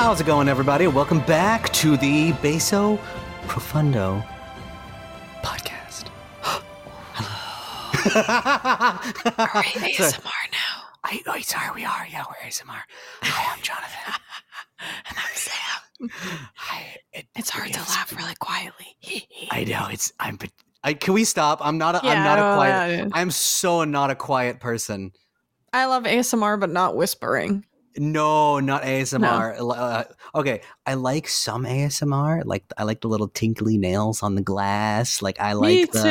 How's it going, everybody? Welcome back to the Beso Profundo podcast. Are we Sorry. ASMR now? I, oh, sorry, we are. Yeah, we're ASMR. Hi, I'm Jonathan. And I'm Sam. It, It's hard to laugh really quietly. I know. It's. I'm. I, can we stop? I'm not. I'm not a quiet. yeah. I'm so not a quiet person. I love ASMR, but not whispering. No, not ASMR. Uh, okay, I like some ASMR. Like I like the little tinkly nails on the glass. Like I like Me the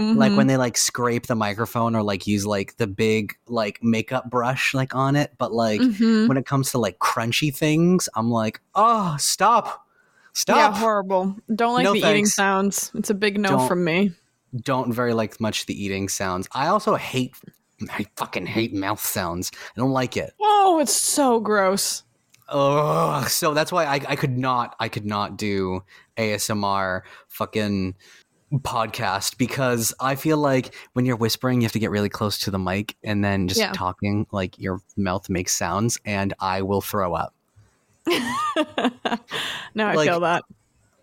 too. like when they like scrape the microphone or like use like the big like makeup brush like on it. But like Mhm. when it comes to like crunchy things, I'm like, oh, stop, stop. Yeah, horrible. Don't like No the eating sounds. It's a big no Don't. from me. Don't very like much the eating sounds. I also hate. I fucking hate mouth sounds. I don't like it. Oh, it's so gross. Ugh. So that's why I, I could not I could not do ASMR fucking podcast because I feel like when you're whispering you have to get really close to the mic and then just Yeah. talking like your mouth makes sounds and I will throw up. now I Like- feel that.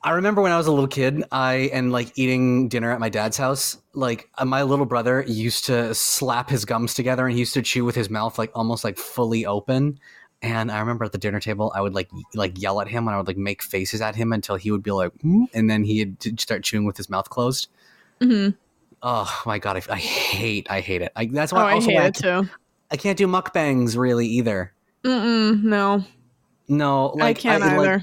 I remember when I was a little kid, I and like eating dinner at my dad's house. Like uh, my little brother used to slap his gums together, and he used to chew with his mouth like almost like fully open. And I remember at the dinner table, I would like like yell at him, and I would like make faces at him until he would be like, "Mm," and then he'd start chewing with his mouth closed. hmm Oh my god, I, I hate, I hate it. I, that's Oh, why I also hate I, it ca- too. I can't do mukbangs really either. Mm-mm, no, No, like I can't like, either.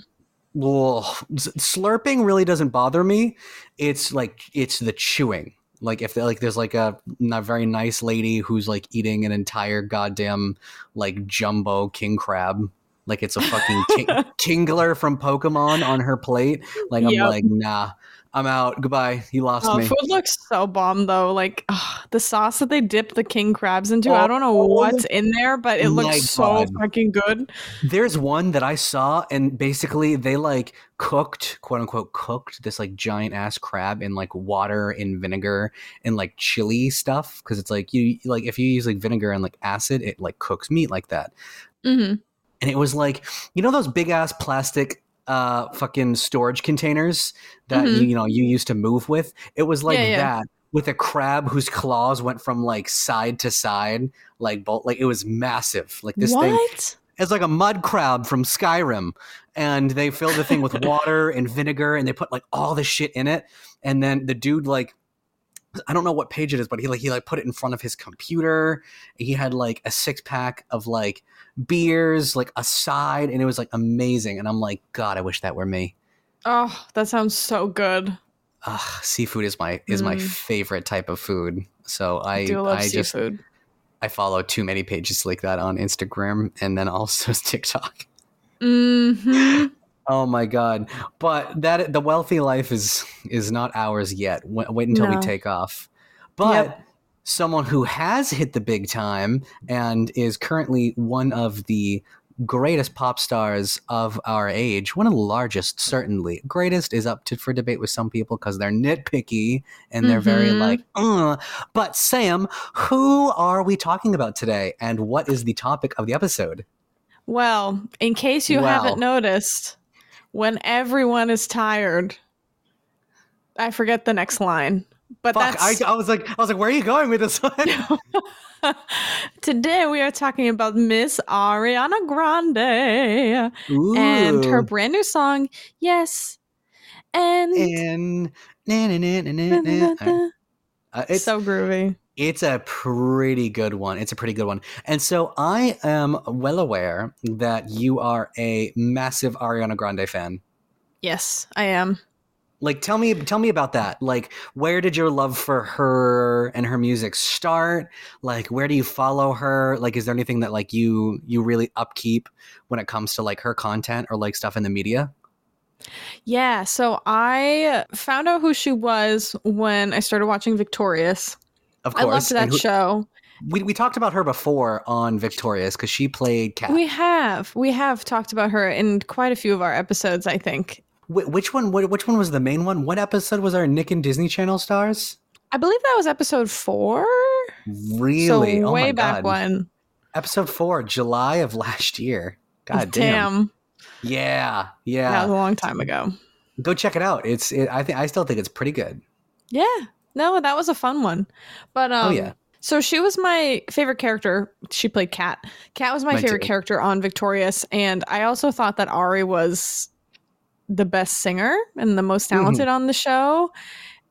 Ugh. S- slurping really doesn't bother me. It's like it's the chewing. Like if like there's like a, not very nice lady who's like eating an entire goddamn like jumbo king crab, like it's a fucking ting- Kingler from Pokemon on her plate. Like I'm Yep. like nah, I'm out. Goodbye. You lost Oh, me. food looks so bomb though. Like ugh, the sauce that they dip the king crabs into. I don't know Oh, what's in there, but it looks so God. fucking good. There's one that I saw, and basically they like cooked, quote unquote, cooked this like giant ass crab in like water and vinegar and like chili stuff. Cause it's like you, like if you use like vinegar and like acid, it like cooks meat like that. hmm And it was like, you know, those big ass plastic uh fucking storage containers that Mhm. you, you know you used to move with it was like Yeah, yeah. that with a crab whose claws went from like side to side like both like it was massive like this thing what? it's like a mud crab from Skyrim, and they fill the thing with water and vinegar, and they put like all the shit in it, and then the dude like. I don't know what page it is, but he like he like put it in front of his computer. He had like a six pack of like beers, like a side, and it was like amazing. And I'm like, God, I wish that were me. Oh, that sounds so good. Ugh, seafood is my is my Mm. favorite type of food. So I I do love I just seafood. I follow too many pages like that on Instagram and then also TikTok. hmm Oh my god! But that the wealthy life is is not ours yet. Wait, wait until we take off. But Yep. someone who has hit the big time and is currently one of the greatest pop stars of our age, one of the largest, certainly. Greatest is up to for debate with some people because they're nitpicky and they're very Mhm. like, uh. But Sam, who are we talking about today, and what is the topic of the episode? Well, in case you Well. haven't noticed, when everyone is tired, I forget the next line. But Fuck! I, that's I was like, I was like, where are you going with this one? today we are talking about Miss Ariana Grande and her brand new song, Yes. And and na, na, na, na, na, na. Uh, it's so groovy. It's a pretty good one. It's a pretty good one. And so I am well aware that you are a massive Ariana Grande fan. Yes, I am. Like tell me tell me about that. Like where did your love for her and her music start? Like where do you follow her? Like is there anything that like you you really upkeep when it comes to like her content or like stuff in the media? Yeah, so I found out who she was when I started watching Victorious. Of I course. loved that who- show. we, we talked about her before on Victorious because she played Cat. We have we have talked about her in quite a few of our episodes, I think. Wh- which one? wh- Which one was the main one? What episode was our Nick and Disney Channel stars? I believe that was episode 4. Really? So oh way my back God. when. Episode four, July of last year. God damn. Damn. Yeah, Yeah. That was a long time ago. Go check it out. It's. It, I think I still think it's pretty good. Yeah. No, that was a fun one. But um oh yeah. so she was my favorite character. She played Cat. Cat was my Mine favorite too. character on Victorious and I also thought that Ari was the best singer and the most Mm-hmm. talented on the show.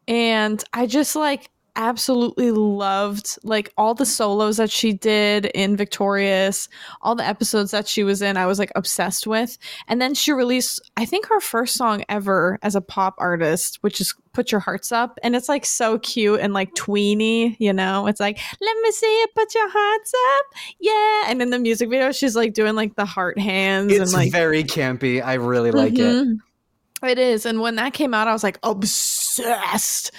And I just like absolutely loved like all the solos that she did in Victorious, all the episodes that she was in, I was like obsessed with. And then she released, I think, her first song ever as a pop artist, which is Put Your Hearts Up. And it's like so cute and like tweeny, you know? It's like, let me see it, put your hearts up. Yeah. And in the music video, she's like doing like the heart hands It's and like very campy. I really like it. Mhm. It is. And when that came out, I was like obsessed.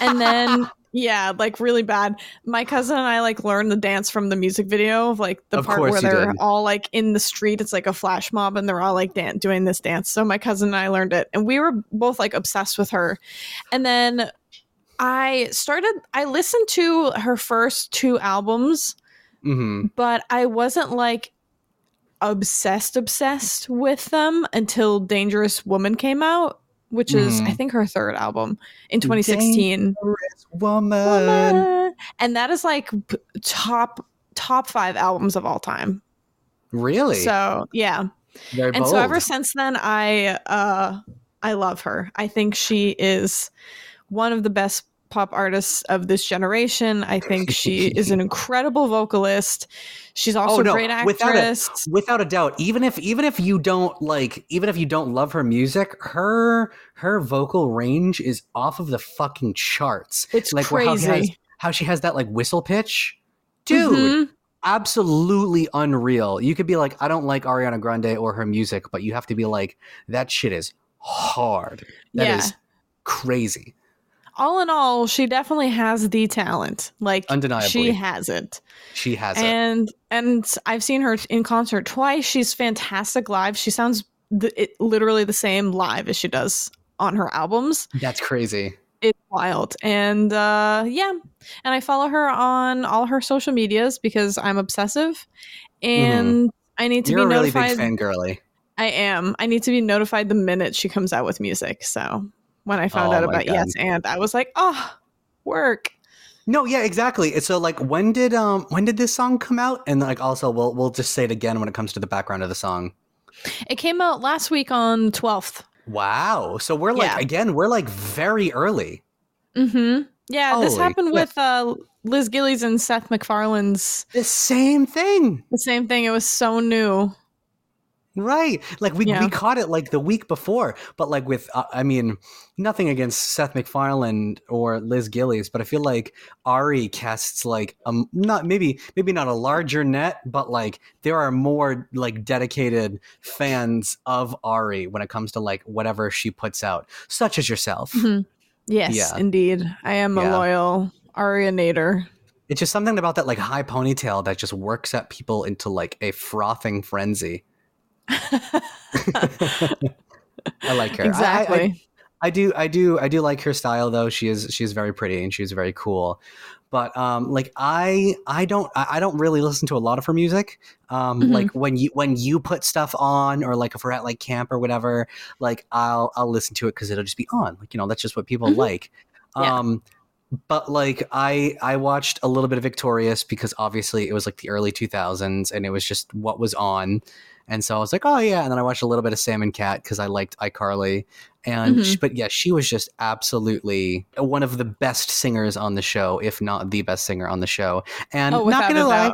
and then yeah, like really bad. My cousin and I like learned the dance from the music video of like the Of part where they're did. all like in the street. It's like a flash mob and they're all like dan- doing this dance. So my cousin and I learned it and we were both like obsessed with her. And then I started I listened to her first two albums hmm but I wasn't like obsessed obsessed with them until Dangerous Woman came out, which is I Mhm. think her third album in 2016. Woman. Woman. And that is like top top 5 albums of all time. Really? So, yeah. very And bold. so ever since then I uh I love her. I think she is one of the best pop artists of this generation. I think she is an incredible vocalist. She's also Oh, no, a great without a- actress. without a doubt even if even if you don't like even if you don't love her music her her vocal range is off of the fucking charts It's like where- how, she has, crazy. how she has that like whistle pitch dude Mhm. absolutely unreal you could be like i don't like ariana grande or her music but you have to be like that shit is hard That is Yeah. crazy All in all, she definitely has the talent. Like Undeniably. she has it. she has it And and I've seen her in concert twice. She's fantastic live. She sounds th- it, literally the same live as she does on her albums. that's crazy It's wild. And uh yeah, and I follow her on all her social medias because I'm obsessive and I need to Mm-hmm. you're a be really notified. big fan girly I am. I need to be notified the minute she comes out with music. So when I found Oh out about God. Yes and I was like, oh, work. No, yeah, exactly. So like when did um when did this song come out? And like also we'll we'll just say it again when it comes to the background of the song. It came out last week on 12th. Wow. So we're like Yeah. again, we're like very early. Mm-hmm. Yeah, this happened with uh, Liz Gillies and Seth MacFarlane's The same thing. the same thing. It was so new. Right. Like we, Yeah. we caught it like the week before, but like with uh, I mean, nothing against Seth MacFarlane or Liz Gillies, but I feel like Ari casts like um not maybe maybe not a larger net, but like there are more like dedicated fans of Ari when it comes to like whatever she puts out, such as yourself. Mhm. Yes, Yeah. indeed. I am a Yeah. loyal Arianator. It's just something about that like high ponytail that just works at people into like a frothing frenzy. I like her. I- I- I, exactly. I do, I do, I do like her style though. She is, she's very pretty and she's very cool. But um, like I, I don't, I don't really listen to a lot of her music. Um, Mhm. like when you when you put stuff on, or like if we're at like camp or whatever, like I'll I'll listen to it because it'll just be on. Like you know, that's just what people Mhm. like. Yeah. Um, but like I I watched a little bit of Victorious because obviously it was like the early 2000s and it was just what was on. And so I was like, oh yeah. And then I watched a little bit of Sam and Cat because I liked iCarly. And Mhm. she- but yeah, she was just absolutely one of the best singers on the show, if not the best singer on the show. And oh, not gonna lie,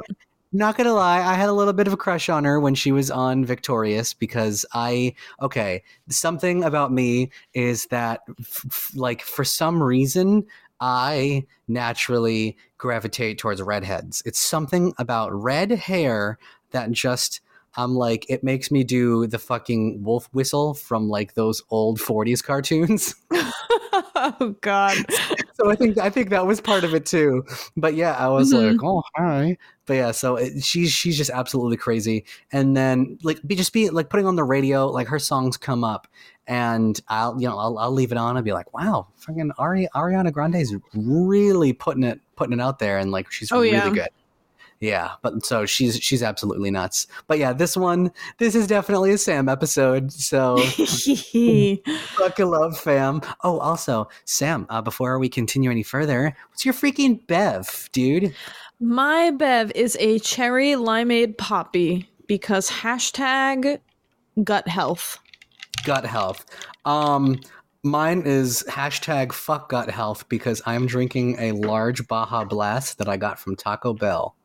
not gonna lie, I had a little bit of a crush on her when she was on Victorious because I okay, something about me is that f- f- like for some reason I naturally gravitate towards redheads. It's something about red hair that just I'm like it makes me do the fucking wolf whistle from like those old 40s cartoons. oh God. so I think I think that was part of it too. But yeah, I was Mhm. like, oh hi. But yeah, so it, she's she's just absolutely crazy. And then like be just be like putting on the radio, like her songs come up, and I'll you know I'll, I'll leave it on and be like, wow, fucking Ari, Ariana Grande is really putting it putting it out there, and like she's Oh, really yeah. good. Yeah, but so she's she's absolutely nuts. But yeah, this one, this is definitely a Sam episode. So fucking love fam. Oh, also Sam. Uh, before we continue any further, what's your freaking bev, dude? My bev is a cherry limeade Poppi because hashtag gut health. Gut health. Um, mine is hashtag fuck gut health because I'm drinking a large Baja Blast that I got from Taco Bell.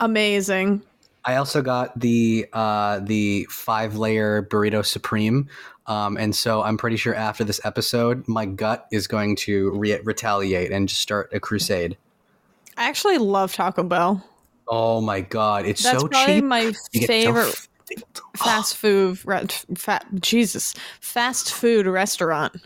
Amazing. I also got the uh, the five layer burrito supreme, um, and so I'm pretty sure after this episode, my gut is going to re- retaliate and just start a crusade. I actually love Taco Bell. Oh my god, it's That's so probably cheap. my get so favorite f- fast food. Re- fat Jesus, fast food restaurant.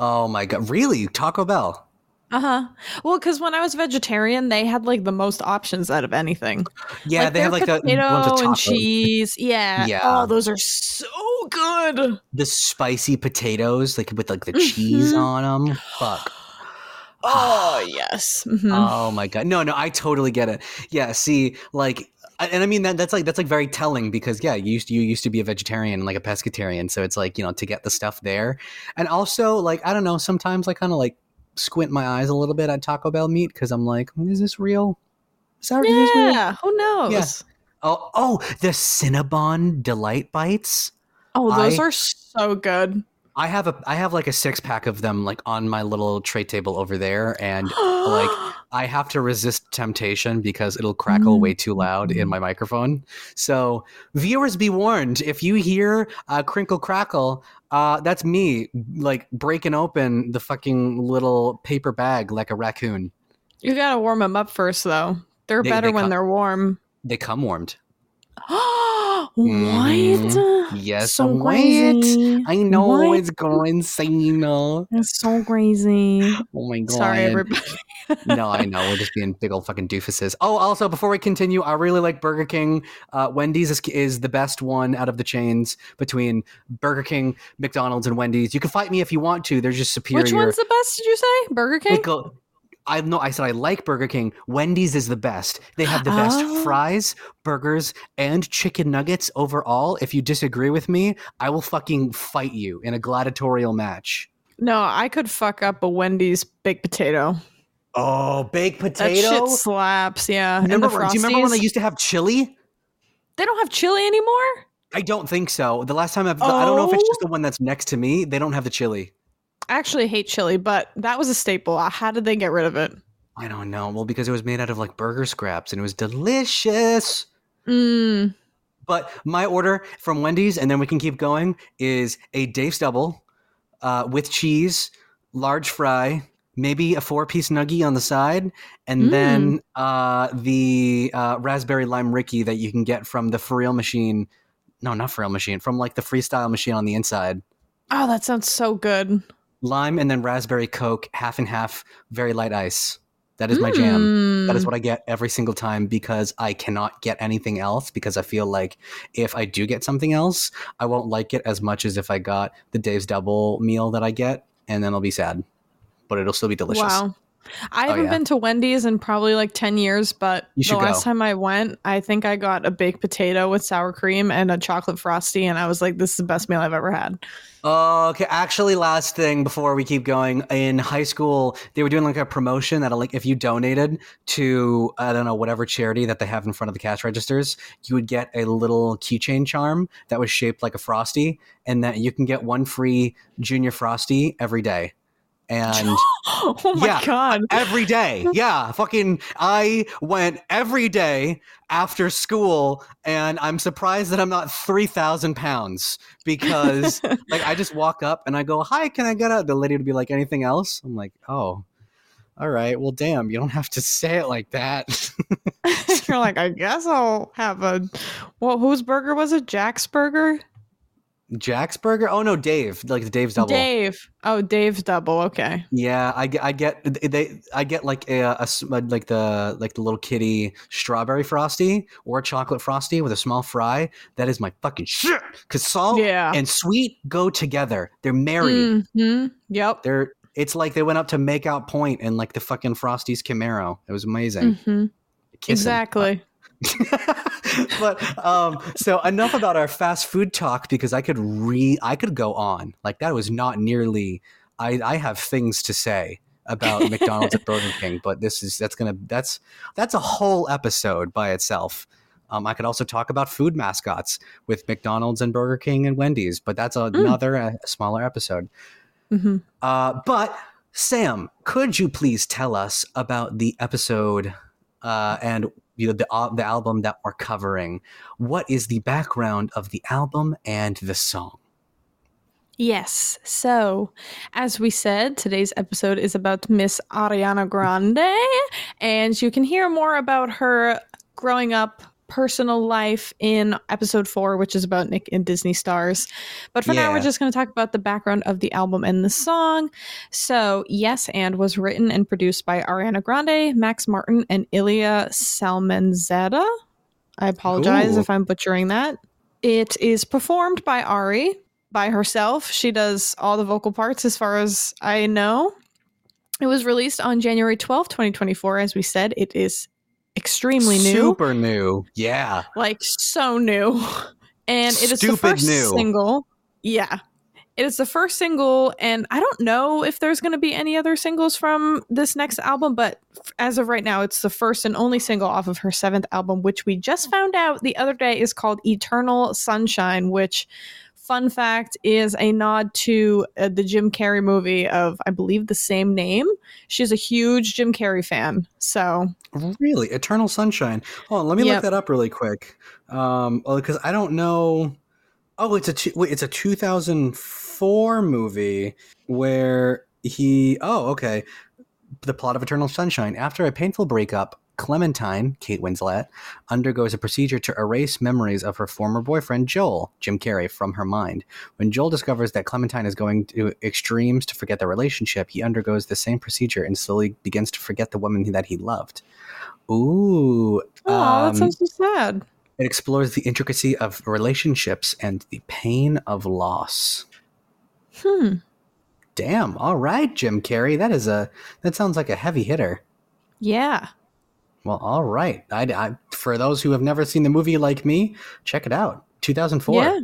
Oh my god, really? Taco Bell? Uh huh. Well, because when I was vegetarian, they had like the most options out of anything. Yeah, they their have like the potato and cheese. Yeah. Yeah. Oh, those are so good. the spicy potatoes, like with like the cheese Mhm. on them. Fuck. Oh yes. Mhm. Oh my god. No, no, I totally get it. Yeah, see, like and I mean that that's like that's like very telling because yeah, you used you used to be a vegetarian and like a pescatarian, so it's like, you know, to get the stuff there. And also like I don't know, sometimes I kind of like squint my eyes a little bit at Taco Bell meat cuz I'm like, is this real? Is that is this real? yeah. Who knows? Yeah. Oh, oh, the Cinnabon delight bites. Oh, those I- are so good. I have a I have like a six pack of them like on my little tray table over there and like I have to resist temptation because it'll crackle Mm. way too loud in my microphone. So viewers be warned if you hear a crinkle crackle, uh, that's me like breaking open the fucking little paper bag like a raccoon. you gotta warm them up first, though. They're They- better they when cut- they're warm. They come warmed. what? Yes, so what? crazy. I know What? it's going insane. Oh That's so crazy. Oh my god. Sorry, everybody. no, I know. We're just being big old fucking doofuses. Oh, also, before we continue, I really like Burger King. Uh, Wendy's is, is the best one out of the chains between Burger King, McDonald's, and Wendy's. You can fight me if you want to. They're just superior. Which one's the best? Did you say Burger King? They go- I know. I said I like Burger King. Wendy's is the best. They have the best Oh. fries, burgers, and chicken nuggets overall. If you disagree with me, I will fucking fight you in a gladiatorial match. No, I could fuck up a Wendy's baked potato. Oh, baked potato That potato. shit slaps. Yeah. And Remember, the do you remember when they used to have chili? They don't have chili anymore. I don't think so. The last time I've, I don't know if it's Oh. just the oh. one that's next to me. They don't have the chili. I actually hate chili, but that was a staple. How did they get rid of it? I don't know. Well, because it was made out of like burger scraps and it was delicious. Mm. But my order from Wendy's, and then we can keep going, is a Dave's Double uh, with cheese, large fry, maybe a four piece nugget on the side, and Mm. then uh, the uh, raspberry lime Rickey that you can get from the for real machine. No, not for real machine, from like the freestyle machine on the inside. Oh, that sounds so good. Lime and then raspberry coke half and half very light ice that is my jam that is Mm. what i get every single time because i cannot get anything else because i feel like if i do get something else i won't like it as much as if i got the dave's double meal that i get and then i'll be sad but it'll still be delicious Wow. I Oh, haven't yeah. been to Wendy's in probably like 10 years, but the last go. time I went, I think I got a baked potato with sour cream and a chocolate frosty. And I was like, this is the best meal I've ever had. Oh, okay, actually, last thing before we keep going. In high school, they were doing like a promotion that like if you donated to I don't know whatever charity that they have in front of the cash registers, you would get a little keychain charm that was shaped like a frosty, and that you can get one free junior frosty every day. And oh my Yeah. God. every day, yeah, fucking, I went every day after school, and I'm surprised that I'm not three thousand pounds because like I just walk up and I go, "Hi, can I get a?" The lady would be like, "Anything else?" I'm like, "Oh, all right. Well, damn, you don't have to say it like that." You're like, I guess I'll have a. Well, whose burger was it? Jack's burger? Jack's Burger? Oh no, Dave, like the Dave's double. Dave. Oh, Dave's double. Okay. Yeah, I get, I get they, I get like a, a s- like the like the little kitty strawberry frosty or chocolate frosty with a small fry. That is my fucking shit. Cause salt Yeah. and sweet go together. They're married. hmm Yep. They're it's like they went up to make out point in like the fucking Frosty's Camaro. It was amazing. hmm. Exactly. but um, so enough about our fast food talk because I could re I could go on like that was not nearly. I I have things to say about McDonald's and Burger King, but this is that's gonna that's that's a whole episode by itself. Um, I could also talk about food mascots with McDonald's and Burger King and Wendy's, but that's another uh, smaller episode. hmm Uh, but Sam, could you please tell us about the episode uh, and you know the uh, the album that we're covering? What is the background of the album and the song? Yes. So, as we said, today's episode is about Miss Ariana Grande, and you can hear more about her growing up personal life in episode four, which is about Nick and Disney stars. But for now, we're just going to talk about the background of the album and the song. So, Yes and was written and produced by Ariana Grande, Max Martin, and Ilya Salmanzadeh. I apologize Ooh. if I'm butchering that. It is performed by Ari by herself. She does all the vocal parts as far as I know. It was released on January twelfth, 2024. As we said, it is extremely new Super new. Yeah. like so new. And it is the first new. single. Yeah. It is the first single, and I don't know if there's going to be any other singles from this next album, but f- as of right now, it's the first and only single off of her seventh album, which we just found out the other day is called Eternal Sunshine, which, fun fact, is a nod to uh, the Jim Carrey movie of, I believe, the same name. She's a huge Jim Carrey fan. So, Really? Eternal Sunshine. Hold on, let me Yep. look that up really quick. Um, because I don't know. Oh, it's a two, wait, it's a 2004 movie where he. Oh, okay. The plot of Eternal Sunshine. After a painful breakup, Clementine, Kate Winslet, undergoes a procedure to erase memories of her former boyfriend Joel, Jim Carrey, from her mind. When Joel discovers that Clementine is going to extremes to forget their relationship, he undergoes the same procedure and slowly begins to forget the woman that he loved. Ooh. oh, um, that sounds so sad. it explores the intricacy of relationships and the pain of loss. Hmm. Damn. All right, Jim Carrey. That is a that sounds like a heavy hitter. Yeah. Well, all right. I, I for those who have never seen the movie like me, check it out. 2004. Yeah.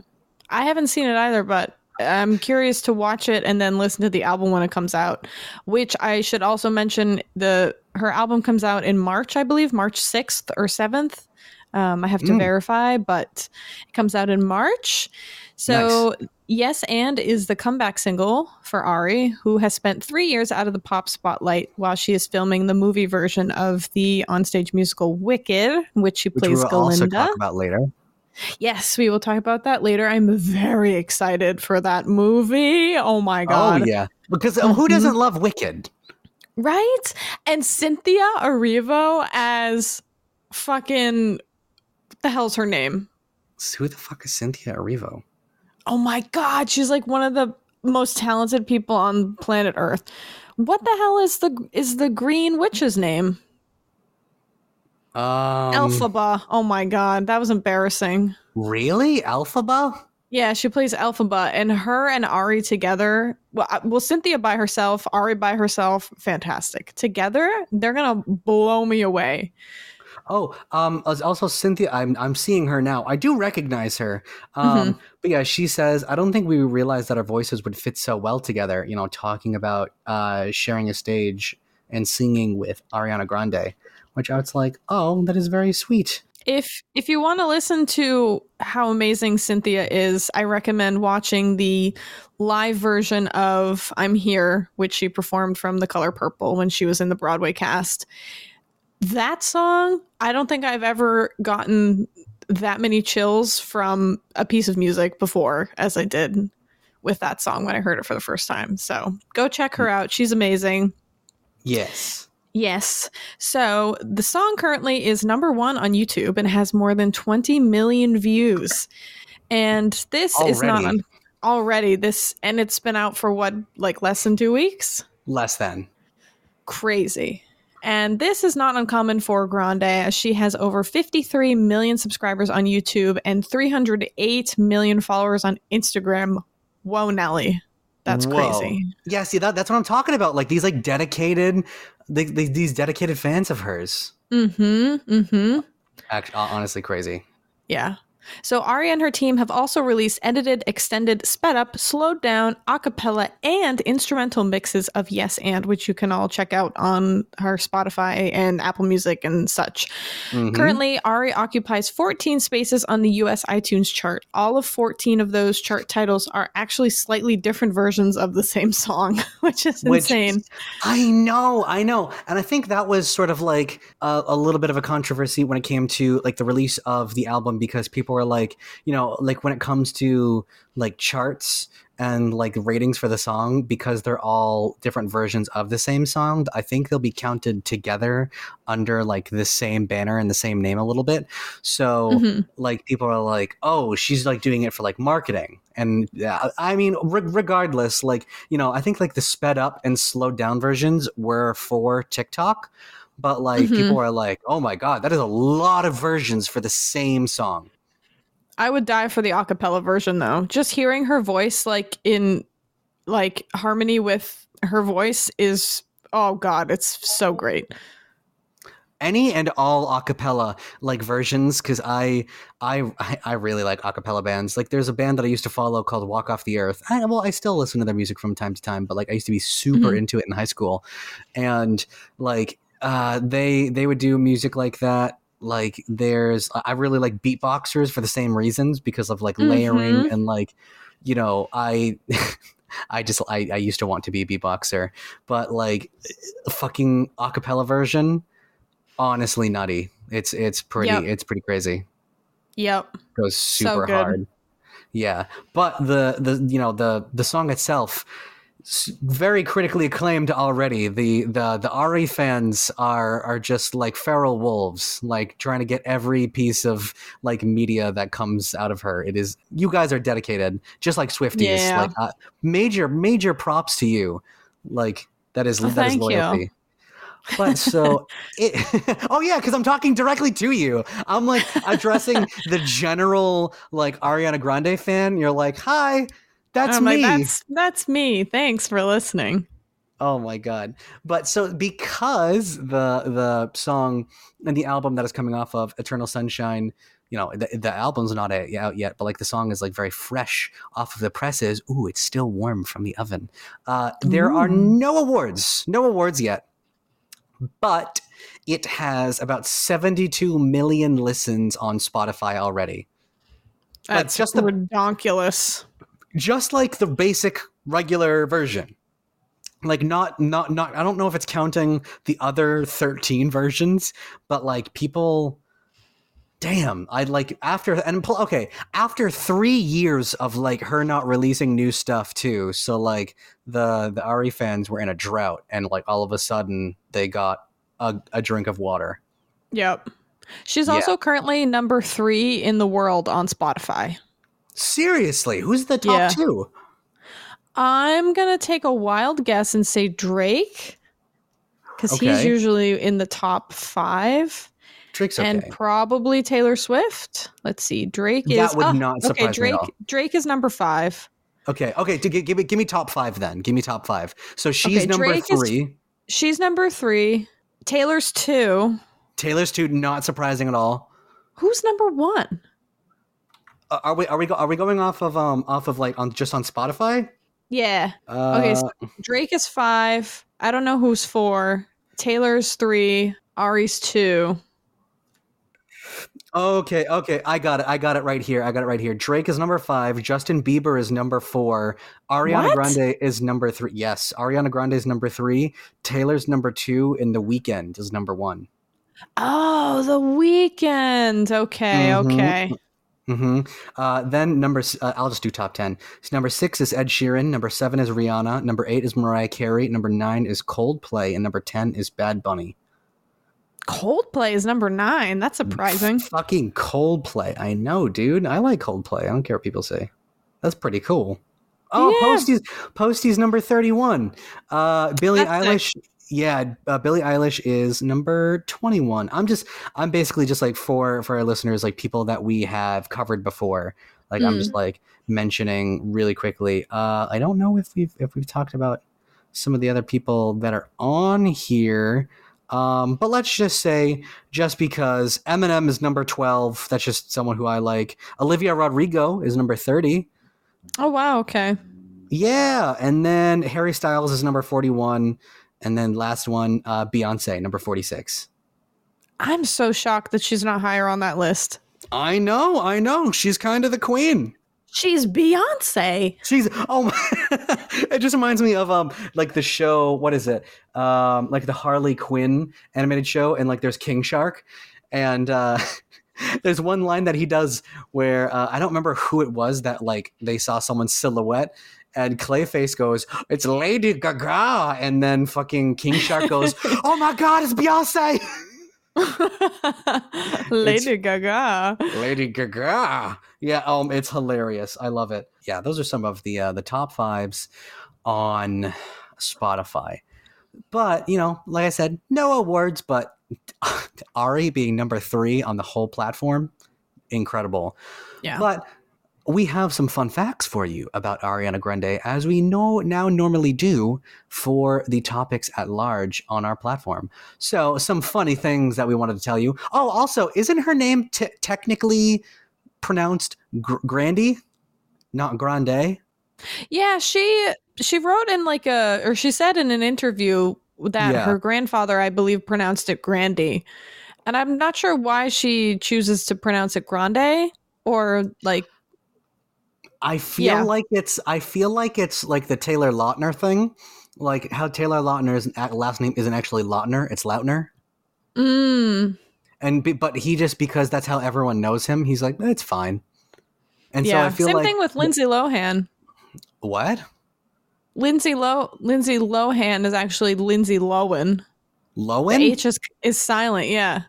I haven't seen it either, but I'm curious to watch it and then listen to the album when it comes out. Which I should also mention the her album comes out in March, I believe, March 6th or 7th. Um, I have to Mm. verify, but it comes out in March. So, Yes and is the comeback single for Ari, who has spent three years out of the pop spotlight while she is filming the movie version of the onstage musical Wicked, which she Which plays we'll also Galinda. talk about later. Yes, we will talk about that later. I'm very excited for that movie. Oh my god. Oh yeah. Because uh, who Mhm. doesn't love Wicked? Right? And Cynthia Erivo as fucking what the hell's her name? Who the fuck is Cynthia Erivo? Oh my god, she's like one of the most talented people on planet Earth. What the hell is the is the green witch's name? Um, Elphaba. Oh my god, that was embarrassing. Really? Alphaba? Yeah, she plays Elphaba, and her and Ari together. Well, well, Cynthia by herself, Ari by herself, fantastic. Together, they're gonna blow me away. Oh, um, also Cynthia. I'm I'm seeing her now. I do recognize her. Um, but yeah, she says, I don't think we realized that our voices would fit so well together. You know, talking about uh, sharing a stage and singing with Ariana Grande, which I was like, oh, that is very sweet. If if you want to listen to how amazing Cynthia is, I recommend watching the live version of "I'm Here," which she performed from The Color Purple when she was in the Broadway cast. That song, I don't think I've ever gotten that many chills from a piece of music before as I did with that song when I heard it for the first time. So go check her out. She's amazing. Yes. Yes. So the song currently is number one on YouTube and has more than 20 million views. And this is not Already? on already this and it's been out for what like less than 2 weeks? Less than. Crazy. And this is not uncommon for Grande as she has over 53 million subscribers on YouTube and 308 million followers on Instagram. Whoa, Nelly. That's Whoa. crazy. Yeah, see that that's what I'm talking about. Like these like dedicated, they, they, these dedicated fans of hers. Mm-hmm. Mm-hmm. Actually, honestly, crazy. Yeah. So Ari and her team have also released edited, extended, sped up, slowed down, a cappella, and instrumental mixes of Yes and, which you can all check out on her Spotify and Apple Music and such. Mhm. Currently, Ari occupies 14 spaces on the US iTunes chart. All of 14 of those chart titles are actually slightly different versions of the same song, which is Which- insane. I know, I know, and I think that was sort of like a, a little bit of a controversy when it came to like the release of the album because people were like, you know, like when it comes to like charts and like ratings for the song because they're all different versions of the same song. I think they'll be counted together under like the same banner and the same name a little bit. So Mhm. like people are like, oh, she's like doing it for like marketing. And yeah, I mean, re- regardless, like, you know, I think like the sped up and slowed down versions were for TikTok, but like Mhm. people are like, oh my God, that is a lot of versions for the same song. I would die for the acapella version though. Just hearing her voice like in like harmony with her voice is oh god, it's so great. Any and all acapella like versions, because I, I I really like acapella bands. Like there's a band that I used to follow called Walk Off the Earth. I, well, I still listen to their music from time to time, but like I used to be super Mhm. into it in high school, and like uh, they they would do music like that. Like there's I really like beatboxers for the same reasons because of like layering Mhm. and like you know I. I just I, I used to want to be a beatboxer, but like a fucking acapella version, honestly nutty. It's it's pretty Yep. it's pretty crazy. Yep. Goes super good. hard. Yeah, but the the you know the the song itself very critically acclaimed already. The the the Ari fans are are just like feral wolves, like trying to get every piece of like media that comes out of her. It is you guys are dedicated, just like Swifties. Yeah. Like uh, major major props to you. Like that is Oh, that is thank you. loyalty. But so it, oh yeah, because I'm talking directly to you. I'm like addressing the general like Ariana Grande fan. You're like, hi, that's I'm me. like that's that's me. Thanks for listening. Oh my god! But so because the the song and the album that is coming off of Eternal Sunshine, you know, the, the album's not out yet, but like the song is like very fresh off of the presses. Ooh, it's still warm from the oven. Uh, there are no awards, no awards yet, but it has about seventy two million listens on Spotify already. Like, That's just the- redonkulous. Just like the basic regular version like not not not i don't know if it's counting the other 13 versions but like people damn i'd like after and okay after three years of like her not releasing new stuff too so like the the ari fans were in a drought and like all of a sudden they got a, a drink of water Yep. She's Yeah. also currently number three in the world on Spotify. Seriously who's the top Yeah. two I'm gonna take a wild guess and say Drake, because he's usually in the top five, drake's okay and probably Taylor Swift. Let's see, Drake is That would oh, not okay. surprise me at Drake all. Drake is number five. Okay, okay. Give, give me give me top five then. Give me top five. So she's Okay, number Drake is- three. She's number three. Taylor's two. Taylor's two. Not surprising at all. Who's number one? Uh, are we are we go, are we going off of um off of like on just on Spotify? Yeah, Uh, Okay, so- Drake is five. I don't know who's four. Taylor's three. Ari's two. okay, okay. I got it. I got it right here. I got it right here. Drake is number five. Justin Bieber is number four. Ariana What? Grande is number three. Yes, Ariana Grande is number three. Taylor's number two, and The Weeknd is number one. Oh, the Weeknd. Okay, Mhm. okay. Hmm Uh, then number, uh, I'll just do top ten. So number six is Ed Sheeran. Number seven is Rihanna. Number eight is Mariah Carey. Number nine is Coldplay, and number ten is Bad Bunny. Coldplay is number nine. That's surprising. Fucking Coldplay. I know, dude. I like Coldplay. I don't care what people say. That's pretty cool. Oh, Yeah. Posty's Posty's number thirty-one. Uh, Billie That's Eilish. Yeah, uh, Billie Eilish is number twenty-one. I'm just, I'm basically just like for for our listeners, like people that we have covered before. Like I'm Mm. just like mentioning really quickly. Uh, I don't know if we've if we've talked about some of the other people that are on here. Um, but let's just say, just because Eminem is number 12, that's just someone who I like. Olivia Rodrigo is number 30. Oh wow, okay. Yeah. And then Harry Styles is number 41. And then last one, uh, Beyonce, number 46. I'm so shocked that she's not higher on that list. I know, I know. She's kind of the queen. She's Beyonce. She's oh my it just reminds me of um like the show what is it um like the Harley Quinn animated show and like there's King Shark and uh there's one line that he does where uh, I don't remember who it was that like they saw someone's silhouette and Clayface goes it's Lady Gaga and then fucking King Shark goes oh my god it's Beyonce Lady Gaga. Lady Gaga. Yeah, um, it's hilarious. I love it. Yeah, those are some of the uh, the top fives on Spotify. But you know, like I said, no awards, but Ari being number three on the whole platform, incredible. Yeah. But we have some fun facts for you about Ariana Grande, as we know now normally do for the topics at large on our platform. So, some funny things that we wanted to tell you. Oh, also, isn't her name t- technically pronounced Gr- Grandy, not Grande? Yeah, she she wrote in like a or she said in an interview that Yeah. her grandfather, I believe, pronounced it Grandy. And I'm not sure why she chooses to pronounce it Grande or like I feel Yeah. like it's I feel like it's like the Taylor Lautner thing, like how Taylor Lautner's last name isn't actually Lautner, it's Lautner. mm, And be, but he just because that's how everyone knows him, he's like it's fine. And yeah. so I feel Same like thing with Lindsay Lohan. what Lindsay Lo Lindsay Lohan is actually Lindsay Lohan. The Lowen? H is is silent, yeah.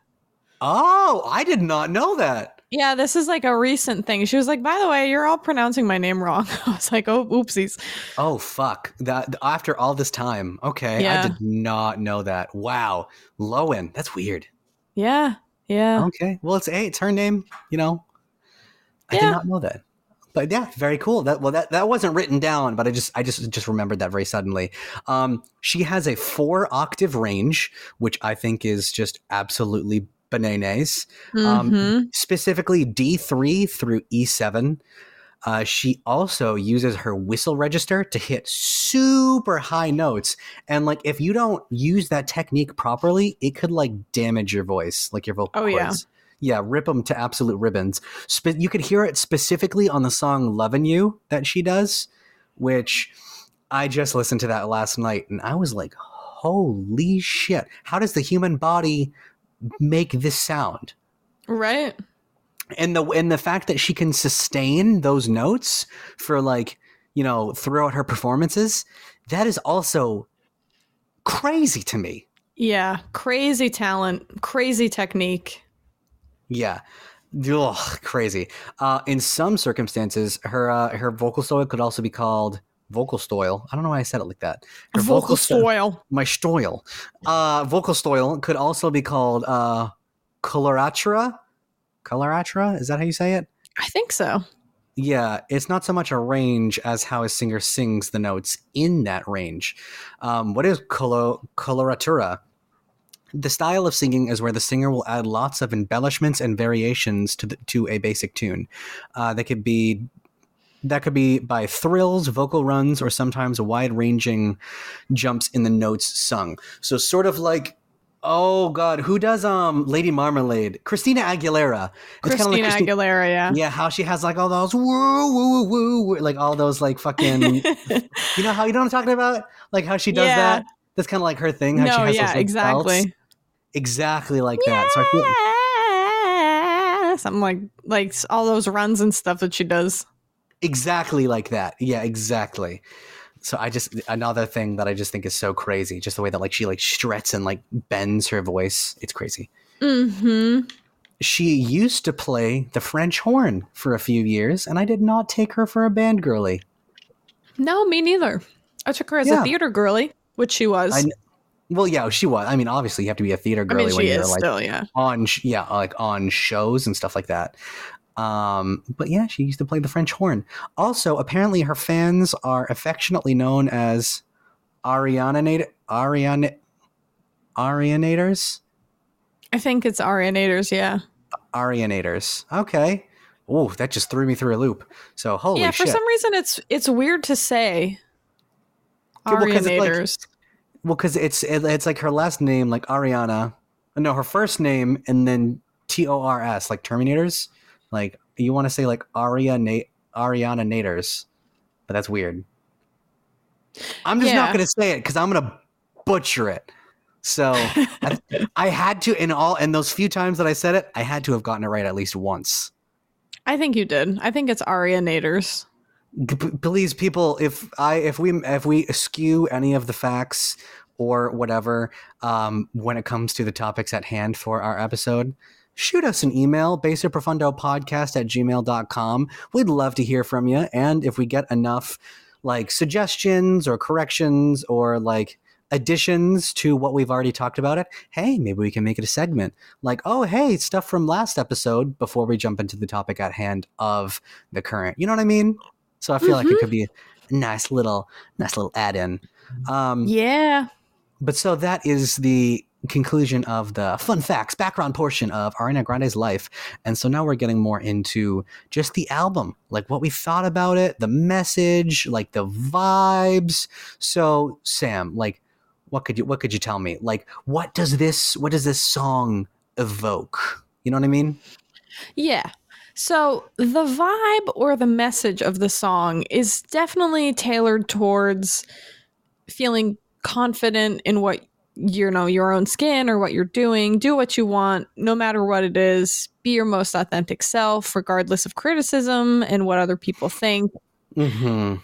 oh, I did not know that. Yeah, this is like a recent thing. She was like, "By the way, you're all pronouncing my name wrong." I was like, "Oh, oopsies." Oh fuck! That after all this time, okay, Yeah. I did not know that. Wow, Lowen, that's weird. Yeah, yeah. Okay, well it's hey, it's her name. You know, I Yeah. did not know that. But yeah, very cool. That well, that that wasn't written down, but I just I just just remembered that very suddenly. Um, she has a four octave range, which I think is just absolutely bananas. Um, Mhm. specifically D3 through E7. Uh, she also uses her whistle register to hit super high notes. And like, if you don't use that technique properly, it could like damage your voice, like your vocal Oh, yeah. cords. Yeah, rip them to absolute ribbons. Spe- you could hear it specifically on the song "Lovin' You" that she does, which I just listened to that last night, and I was like, "Holy shit! How does the human body make this sound?" Right? and the and the fact that she can sustain those notes for like you know throughout her performances that is also crazy to me Yeah. Crazy talent, crazy technique. yeah Ugh, crazy uh in some circumstances her uh, her vocal style could also be called vocal style i don't know why i said it like that her Vocal style- soil. my style uh vocal style could also be called uh coloratura coloratura is that how you say it I think so. Yeah, it's not so much a range as how a singer sings the notes in that range. Um, what is colo- coloratura? The style of singing is where the singer will add lots of embellishments and variations to the, to a basic tune. Uh, that could be that could be by trills, vocal runs, or sometimes wide-ranging jumps in the notes sung. So sort of like, oh god, who does um Lady Marmalade? Christina Aguilera. It's Christina Christi- Aguilera, yeah. yeah, how she has like all those woo woo woo woo, like all those like fucking. you know how you know what I'm talking about? Like how she does Yeah. that. That's kind of like her thing. How she no, has those, yeah, like, exactly. belts. Exactly like that. So I feel Yeah. Something like like all those runs and stuff that she does. Exactly like that. Yeah, exactly. So I just another thing that I just think is so crazy, just the way that like she like struts and like bends her voice. It's crazy. Mm-hmm. She used to play the French horn for a few years, and I did not take her for a band girly. No, me neither. I took her as Yeah. a theater girly, which she was. I Well, yeah, she was. I mean, obviously, you have to be a theater girly I mean, when you're like still, yeah. on, yeah, like on shows and stuff like that. Um, but yeah, she used to play the French horn. Also, apparently, her fans are affectionately known as Ariana. Ariana. Arianators? I think it's Arianators, yeah. Arianators. Okay. Oh, that just threw me through a loop. So holy shit. yeah, shit. for some reason it's it's weird to say. Yeah, well, 'cause it's like- Arianators. well, because it's it, it's like her last name, like Ariana. No, her first name, and then T O R S, like Terminators. Like you want to say like Aria Na- Ariana Nators, but that's weird. I'm just not gonna say it because I'm gonna butcher it. So I, I had to in all in those few times that I said it, I had to have gotten it right at least once. I think you did. I think it's Arianators. G- p- please people if i if we if we skew any of the facts or whatever um, when it comes to the topics at hand for our episode shoot us an email baserprofundopodcast at gmail.com we'd love to hear from you. And if we get enough like suggestions or corrections or like additions to what we've already talked about it hey maybe we can make it a segment. Like oh hey stuff from last episode before we jump into the topic at hand of the current. You know what i mean? So I feel like it could be a nice little, nice little add-in. Um, Yeah. But so that is the conclusion of the fun facts background portion of Ariana Grande's life, and so now we're getting more into just the album, like what we thought about it, the message, like the vibes. So Sam, like, what could you what could you tell me? Like, what does this what does this song evoke? You know what I mean? Yeah. So the vibe or the message of the song is definitely tailored towards feeling confident in what you know your own skin or what you're doing. Do what you want no matter what it is. Be your most authentic self regardless of criticism and what other people think. Mm-hmm.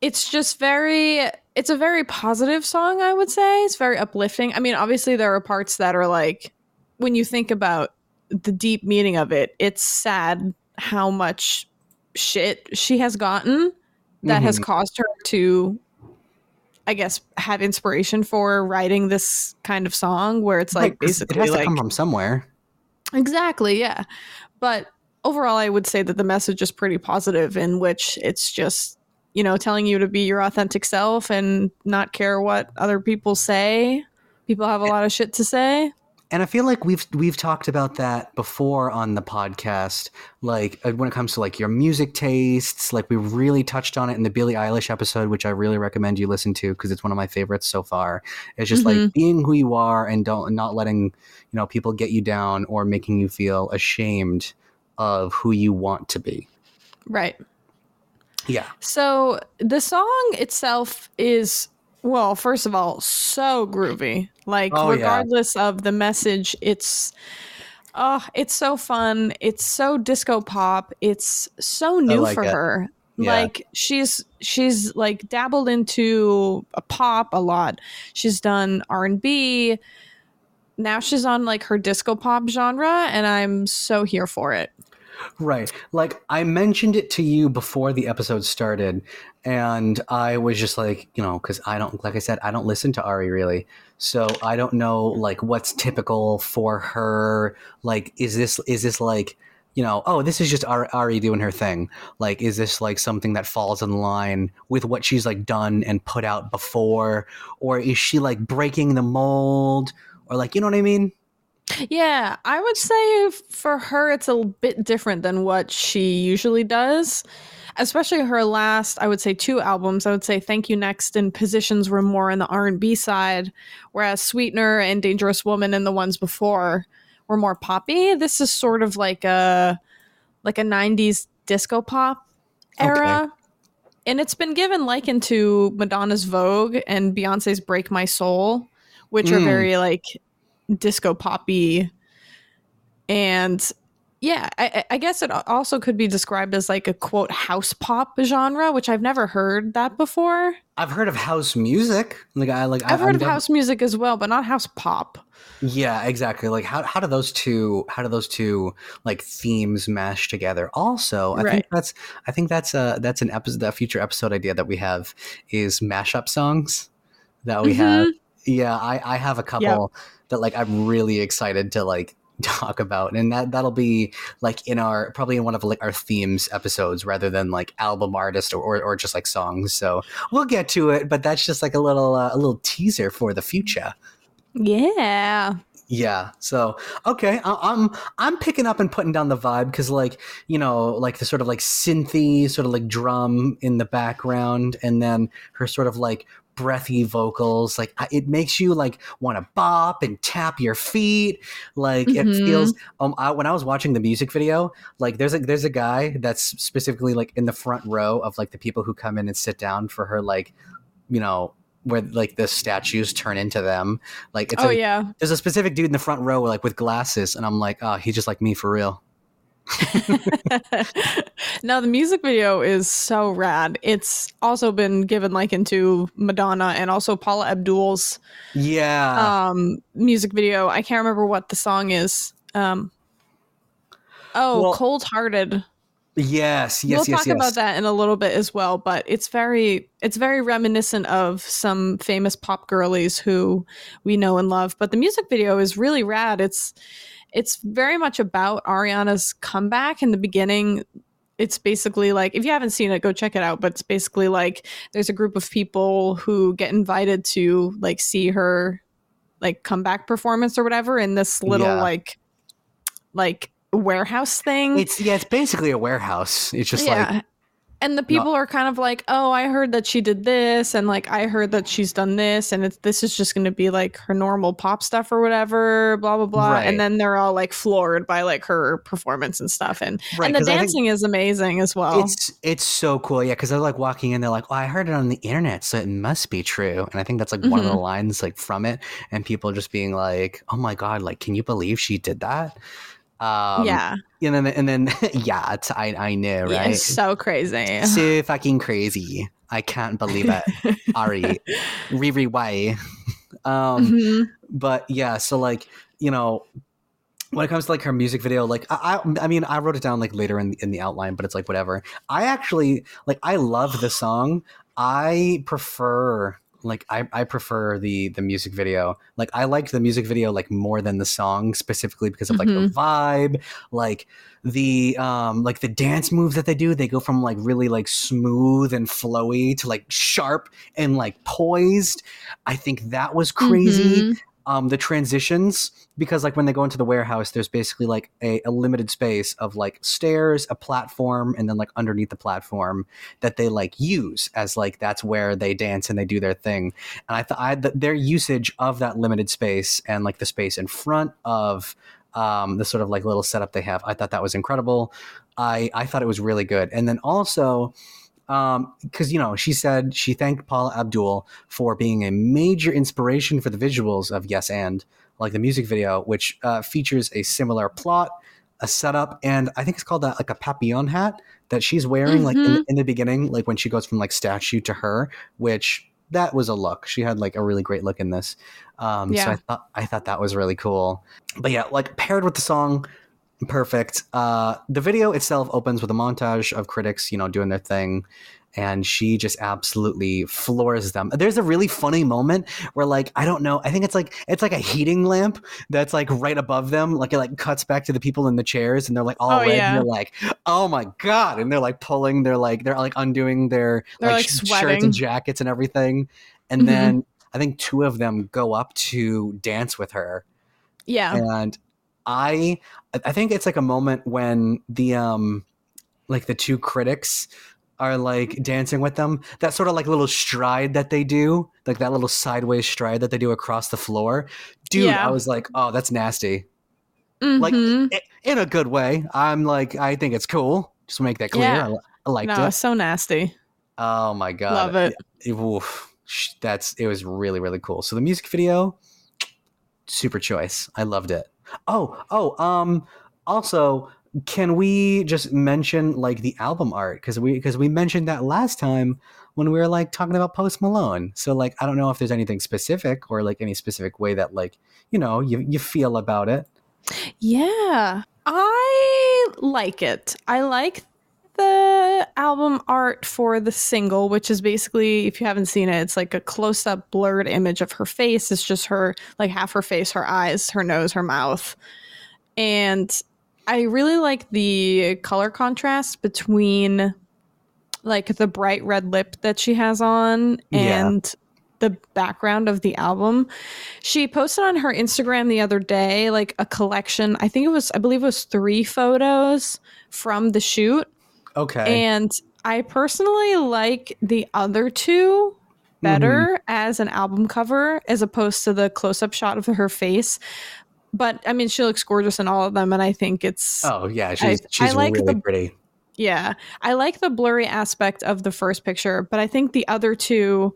it's just very it's a very positive song i would say. It's very uplifting. I mean obviously there are parts that are like when you think about the deep meaning of it it's sad how much shit she has gotten that has caused her to i guess have inspiration for writing this kind of song where it's like basically it has like to come from somewhere. Exactly, yeah. But overall, I would say that the message is pretty positive, in which it's just, you know, telling you to be your authentic self and not care what other people say. People have a lot of shit to say. And I feel like we've we've talked about that before on the podcast, like uh, when it comes to like your music tastes. Like we really touched on it in the Billie Eilish episode, which I really recommend you listen to because it's one of my favorites so far. It's just like Mhm. being who you are and don't not letting you know people get you down or making you feel ashamed of who you want to be. Right. Yeah, So the song itself is, well, first of all, so groovy. Like, Oh, yeah. regardless of the message, it's. Oh, it's so fun. It's so disco pop. It's so new like for it. her. Yeah. Like she's she's like dabbled into a pop a lot. She's done R&B. Now she's on like her disco pop genre and I'm so here for it. Right. Like I mentioned it to you before the episode started, and I was just like, you know, because I don't, like I said, I don't listen to Ari really, so I don't know like what's typical for her. Like, is this is this like, you know, oh, this is just Ari, doing her thing? Like, is this like something that falls in line with what she's like done and put out before, or is she like breaking the mold, or like, you know what I mean? Yeah, I would say for her it's a bit different than what she usually does. Especially her last, I would say two albums. I would say Thank You Next and Positions were more on the R&B side, whereas Sweetener and Dangerous Woman and the ones before were more poppy. This is sort of like a like a 90s disco pop era. And it's been given likened to Madonna's Vogue and Beyonce's Break My Soul, which are Mm. very like disco poppy and yeah I, I- guess it also could be described as like a quote house pop genre which i've never heard that before I've heard of house music. Like I like i've I, heard I'm of house music as well but not house pop Yeah, exactly. Like how how do those two how do those two like themes mash together? Also, I Right. think that's I think that's a that's an episode a future episode idea that we have is mashup songs that we mm-hmm. have. Yeah, I I have a couple that like I'm really excited to like talk about and that that'll be like in our probably in one of like our themes episodes rather than like album artist or, or, or just like songs so we'll get to it but that's just like a little uh, a little teaser for the future Yeah. Yeah. So okay, I- I'm I'm picking up and putting down the vibe because like you know like the sort of like synthy sort of like drum in the background, and then her sort of like breathy vocals like it makes you like want to bop and tap your feet like it Mhm. feels um I, when i was watching the music video like there's a there's a guy that's specifically like in the front row of like the people who come in and sit down for her like you know where like the statues turn into them like it's oh a, yeah. there's a specific dude in the front row like with glasses and i'm like oh he's just like me for real no, the music video is so rad. It's also been given like into Madonna and also Paula Abdul's yeah um music video. I can't remember what the song is. Um Oh, Well- Cold Hearted. yes yes yes. we'll yes talk yes about that in a little bit as well, but it's very it's very reminiscent of some famous pop girlies who we know and love. But the music video is really rad. It's it's very much about Ariana's comeback in the beginning. It's basically like if you haven't seen it, go check it out. But it's basically like there's a group of people who get invited to like see her like comeback performance or whatever in this little Yeah. like like warehouse thing. it's yeah it's basically a warehouse it's just like and the people are kind of like, "Oh, I heard that she did this, and like I heard that she's done this, and it's this is just going to be like her normal pop stuff or whatever." Blah blah blah. Right. And then they're all like floored by like her performance and stuff, and right and the 'cause I think- dancing is amazing as well. It's it's so cool, yeah. Because they're like walking in, they're like, "Oh, I heard it on the internet, so it must be true." And I think that's like one of the Mhm. lines like from it, and people just being like, "Oh my god, like, can you believe she did that?" Um, yeah, and then and then yeah, it's, I I know, yeah, right? it's so crazy. so fucking crazy. I can't believe it, Ari. Riri Wai. Um, Mhm. but yeah so like you know when it comes to like her music video like I, I i mean i wrote it down like later in the, in the outline but it's like whatever i actually like i love the song i prefer like I, I prefer the the music video. Like i like the music video like more than the song specifically because of like the vibe. Like the um like the dance moves that they do they go from like really like smooth and flowy to like sharp and like poised. I think that was crazy. Mhm. Um the transitions because like when they go into the warehouse there's basically like a, a limited space of like stairs a platform and then like underneath the platform that they like use as like that's where they dance and they do their thing. And i thought th- their usage of that limited space and like the space in front of um, the sort of like little setup they have i thought that was incredible. I i thought it was really good. And then also um because you know she said she thanked paula abdul for being a major inspiration for the visuals of Yes and, like the music video, which uh, features a similar plot, a setup, and I think it's called a, like a papillon hat that she's wearing, like in, Mhm. in the beginning, like when she goes from like statue to her, which that was a look. She had like a really great look in this. Um, So I thought I thought that was really cool. But yeah, like paired with the song, perfect. Uh, the video itself opens with a montage of critics, you know, doing their thing and she just absolutely floors them. There's a really funny moment where like I don't know, I think it's like it's like a heating lamp that's like right above them, like it like cuts back to the people in the chairs and they're like all Oh, red yeah. and they're like, "Oh my god." And they're like pulling they're like they're like undoing their They're, like, like, shirts and jackets and everything. And Mhm. then I think two of them go up to dance with her Yeah. and i i think it's like a moment when the um like the two critics are like dancing with them that sort of like little stride that they do like that little sideways stride that they do across the floor dude Yeah. i was like oh that's nasty like Mhm. i- in a good way i'm like i think it's cool just make that clear Yeah. I, I liked no, it so nasty. oh my god Love it. Oof. That's it was really really cool so the music video super choice i loved it oh oh um also can we just mention like the album art? Because we because we mentioned that last time when we were like talking about post malone. So like i don't know if there's anything specific or like any specific way that like you know you, you feel about it. Yeah, I like it. I like the album art for the single, which is basically, if you haven't seen it, it's like a close up blurred image of her face. It's just her, like half her face, her eyes, her nose, her mouth. And I really like the color contrast between like the bright red lip that she has on Yeah. and the background of the album. She posted on her Instagram the other day like a collection. I think it was I believe it was 3 photos from the shoot Okay. and I personally like the other two better mm-hmm. as an album cover as opposed to the close up shot of her face. But I mean, she looks gorgeous in all of them, and I think it's oh yeah, she's I she's like really the- pretty. yeah. I like the blurry aspect of the first picture, but I think the other two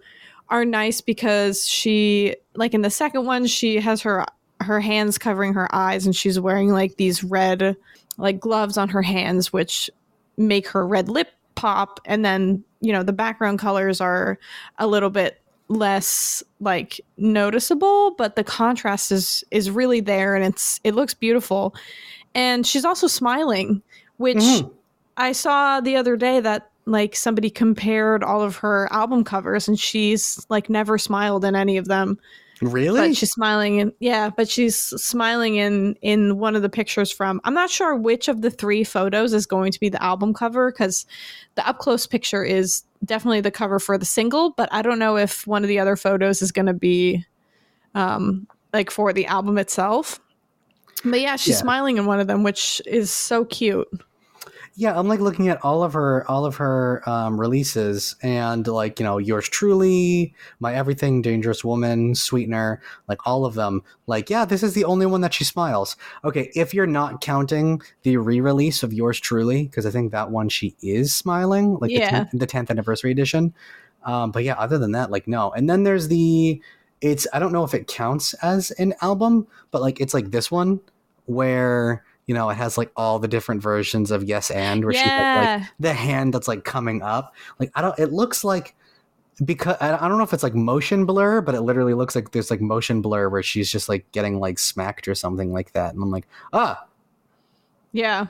are nice because she, like in the second one, she has her her hands covering her eyes, and she's wearing like these red like gloves on her hands, which make her red lip pop and then you know the background colors are a little bit less like noticeable but the contrast is is really there and it's it looks beautiful and she's also smiling which Mhm. i saw the other day that like somebody compared all of her album covers and she's like never smiled in any of them Really? but she's smiling in yeah but she's smiling in in one of the pictures from i'm not sure which of the three photos is going to be the album cover because the up close picture is definitely the cover for the single but i don't know if one of the other photos is going to be um like for the album itself but yeah she's Yeah. smiling in one of them which is so cute Yeah, I'm like looking at all of her all of her um, releases and like you know yours truly, my everything, dangerous woman, sweetener, like all of them. Like yeah, this is the only one that she smiles. Okay, if you're not counting the re-release of yours truly, because I think that one she is smiling, like Yeah. the, 10th, the 10th anniversary edition. Um, but yeah, other than that, like no. And then there's the it's I don't know if it counts as an album, but like it's like this one where you know it has like all the different versions of yes and where she has like the hand that's like coming up. Like i don't it looks like because I I don't know if it's like motion blur but it literally looks like there's like motion blur where she's just like getting like smacked or something like that. And i'm like ah! Yeah.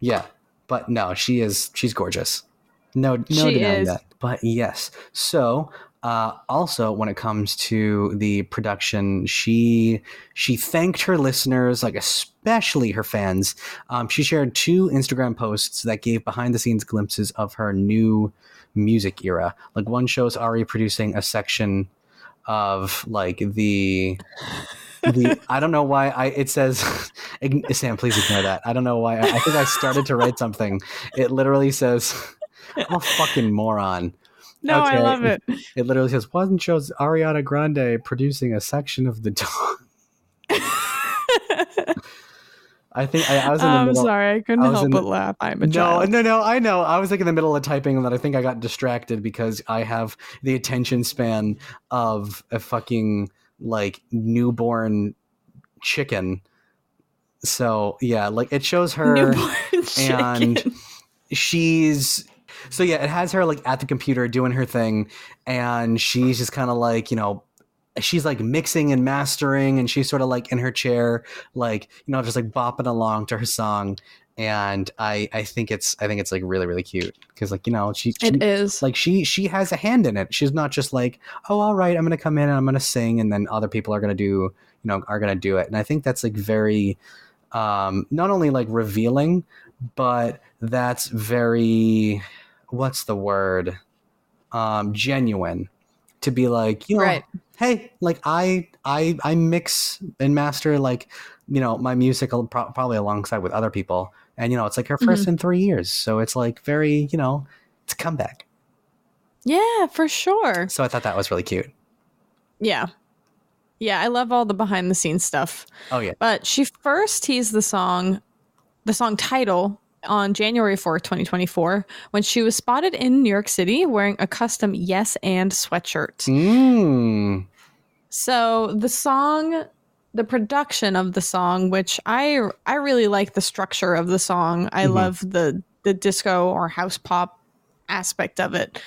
Yeah. But no she is she's gorgeous. No no She denying is. that. But yes. So uh, also when it comes to the production she she thanked her listeners like especially her fans. Um, she shared two instagram posts that gave behind the scenes glimpses of her new music era. Like one shows ari producing a section of like the the I don't know why I it says Sam please ignore that. I don't know why I, I think I started to write something. It literally says I'm a fucking moron no Okay. i love it it literally says one shows Ariana Grande producing a section of the dog I think I, I was in the i'm middle sorry i couldn't I help but the- laugh i'm a joke. no, child no, no. I know. I was like in the middle of typing, and then I think I got distracted because I have the attention span of a fucking like newborn chicken. So yeah, like it shows her. Newborn and- chicken. she's so yeah it has her like at the computer doing her thing and she's just kind of like you know she's like mixing and mastering and she's sort of like in her chair like you know just like bopping along to her song. And i i think it's i think it's like really really cute because like you know she, she It is. like she she has a hand in it. She's not just like oh all right i'm gonna come in and i'm gonna sing and then other people are gonna do you know are gonna do it. And i think that's like very um not only like revealing but that's very what's the word um genuine to be like you know Right. hey like i i i mix and master like you know my music pro- probably alongside with other people and you know it's like her 1st in three years so it's like very you know it's a comeback Yeah, for sure. so i thought that was really cute Yeah. Yeah, I love all the behind the scenes stuff. oh yeah But she first teased the song, the song title, on January 4th, 2024, when she was spotted in New York City wearing a custom Yes and sweatshirt. mm. So the song, the production of the song, which I I really like the structure of the song. I Mhm. love the the disco or house pop aspect of it.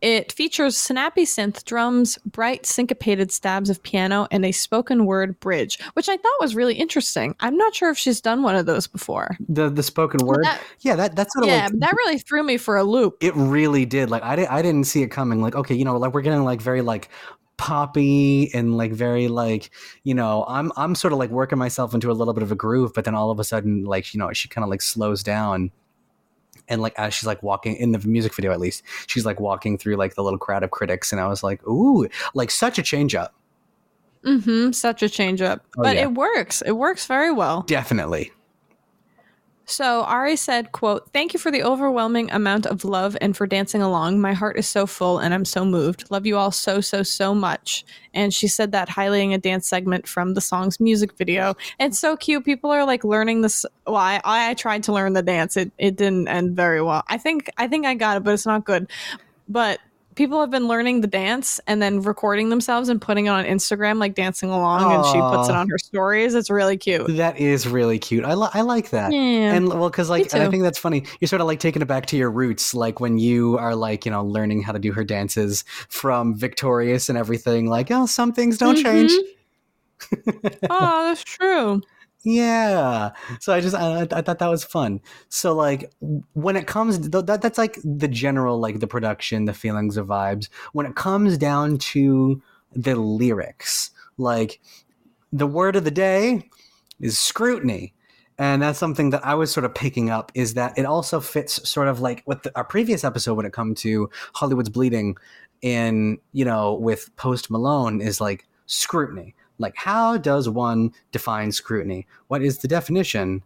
It features snappy synth drums, bright syncopated stabs of piano, and a spoken word bridge, which I thought was really interesting. I'm not sure if she's done one of those before. the the spoken word That- yeah that that's yeah, like that really threw me for a loop. it really did like i didn't i didn't see it coming like okay you know like we're getting like very like poppy and like very like you know i'm i'm sort of like working myself into a little bit of a groove but then all of a sudden like you know she kind of like slows down and like as she's like walking in the music video at least she's like walking through like the little crowd of critics and i was like ooh like such a change up Mm-hmm. Such a change up. Oh, but yeah. it works. It works very well. definitely So Ari said, quote, Thank you for the overwhelming amount of love and for dancing along. My heart is so full and I'm so moved. Love you all so, so, so much. And she said that highlighting a dance segment from the song's music video. It's so cute. People are like learning this. Well, I, I tried to learn the dance. It it didn't end very well. I think I think I got it, but it's not good. But people have been learning the dance and then recording themselves and putting it on Instagram, like dancing along, and she puts it on her stories. It's really cute. that is really cute i, li- I like that Yeah. and well because like and i think that's funny you're sort of like taking it back to your roots like when you are like you know learning how to do her dances from victorious and everything like oh some things don't change oh, that's true. Yeah. So I just I, I thought that was fun. So like when it comes th- that that's like the general like the production, the feelings, the vibes. When it comes down to the lyrics, like the word of the day is scrutiny. And that's something that I was sort of picking up is that it also fits sort of like with the, our previous episode when it come to Hollywood's bleeding in, you know, with Post Malone is like scrutiny. Like, how does one define scrutiny? What is the definition?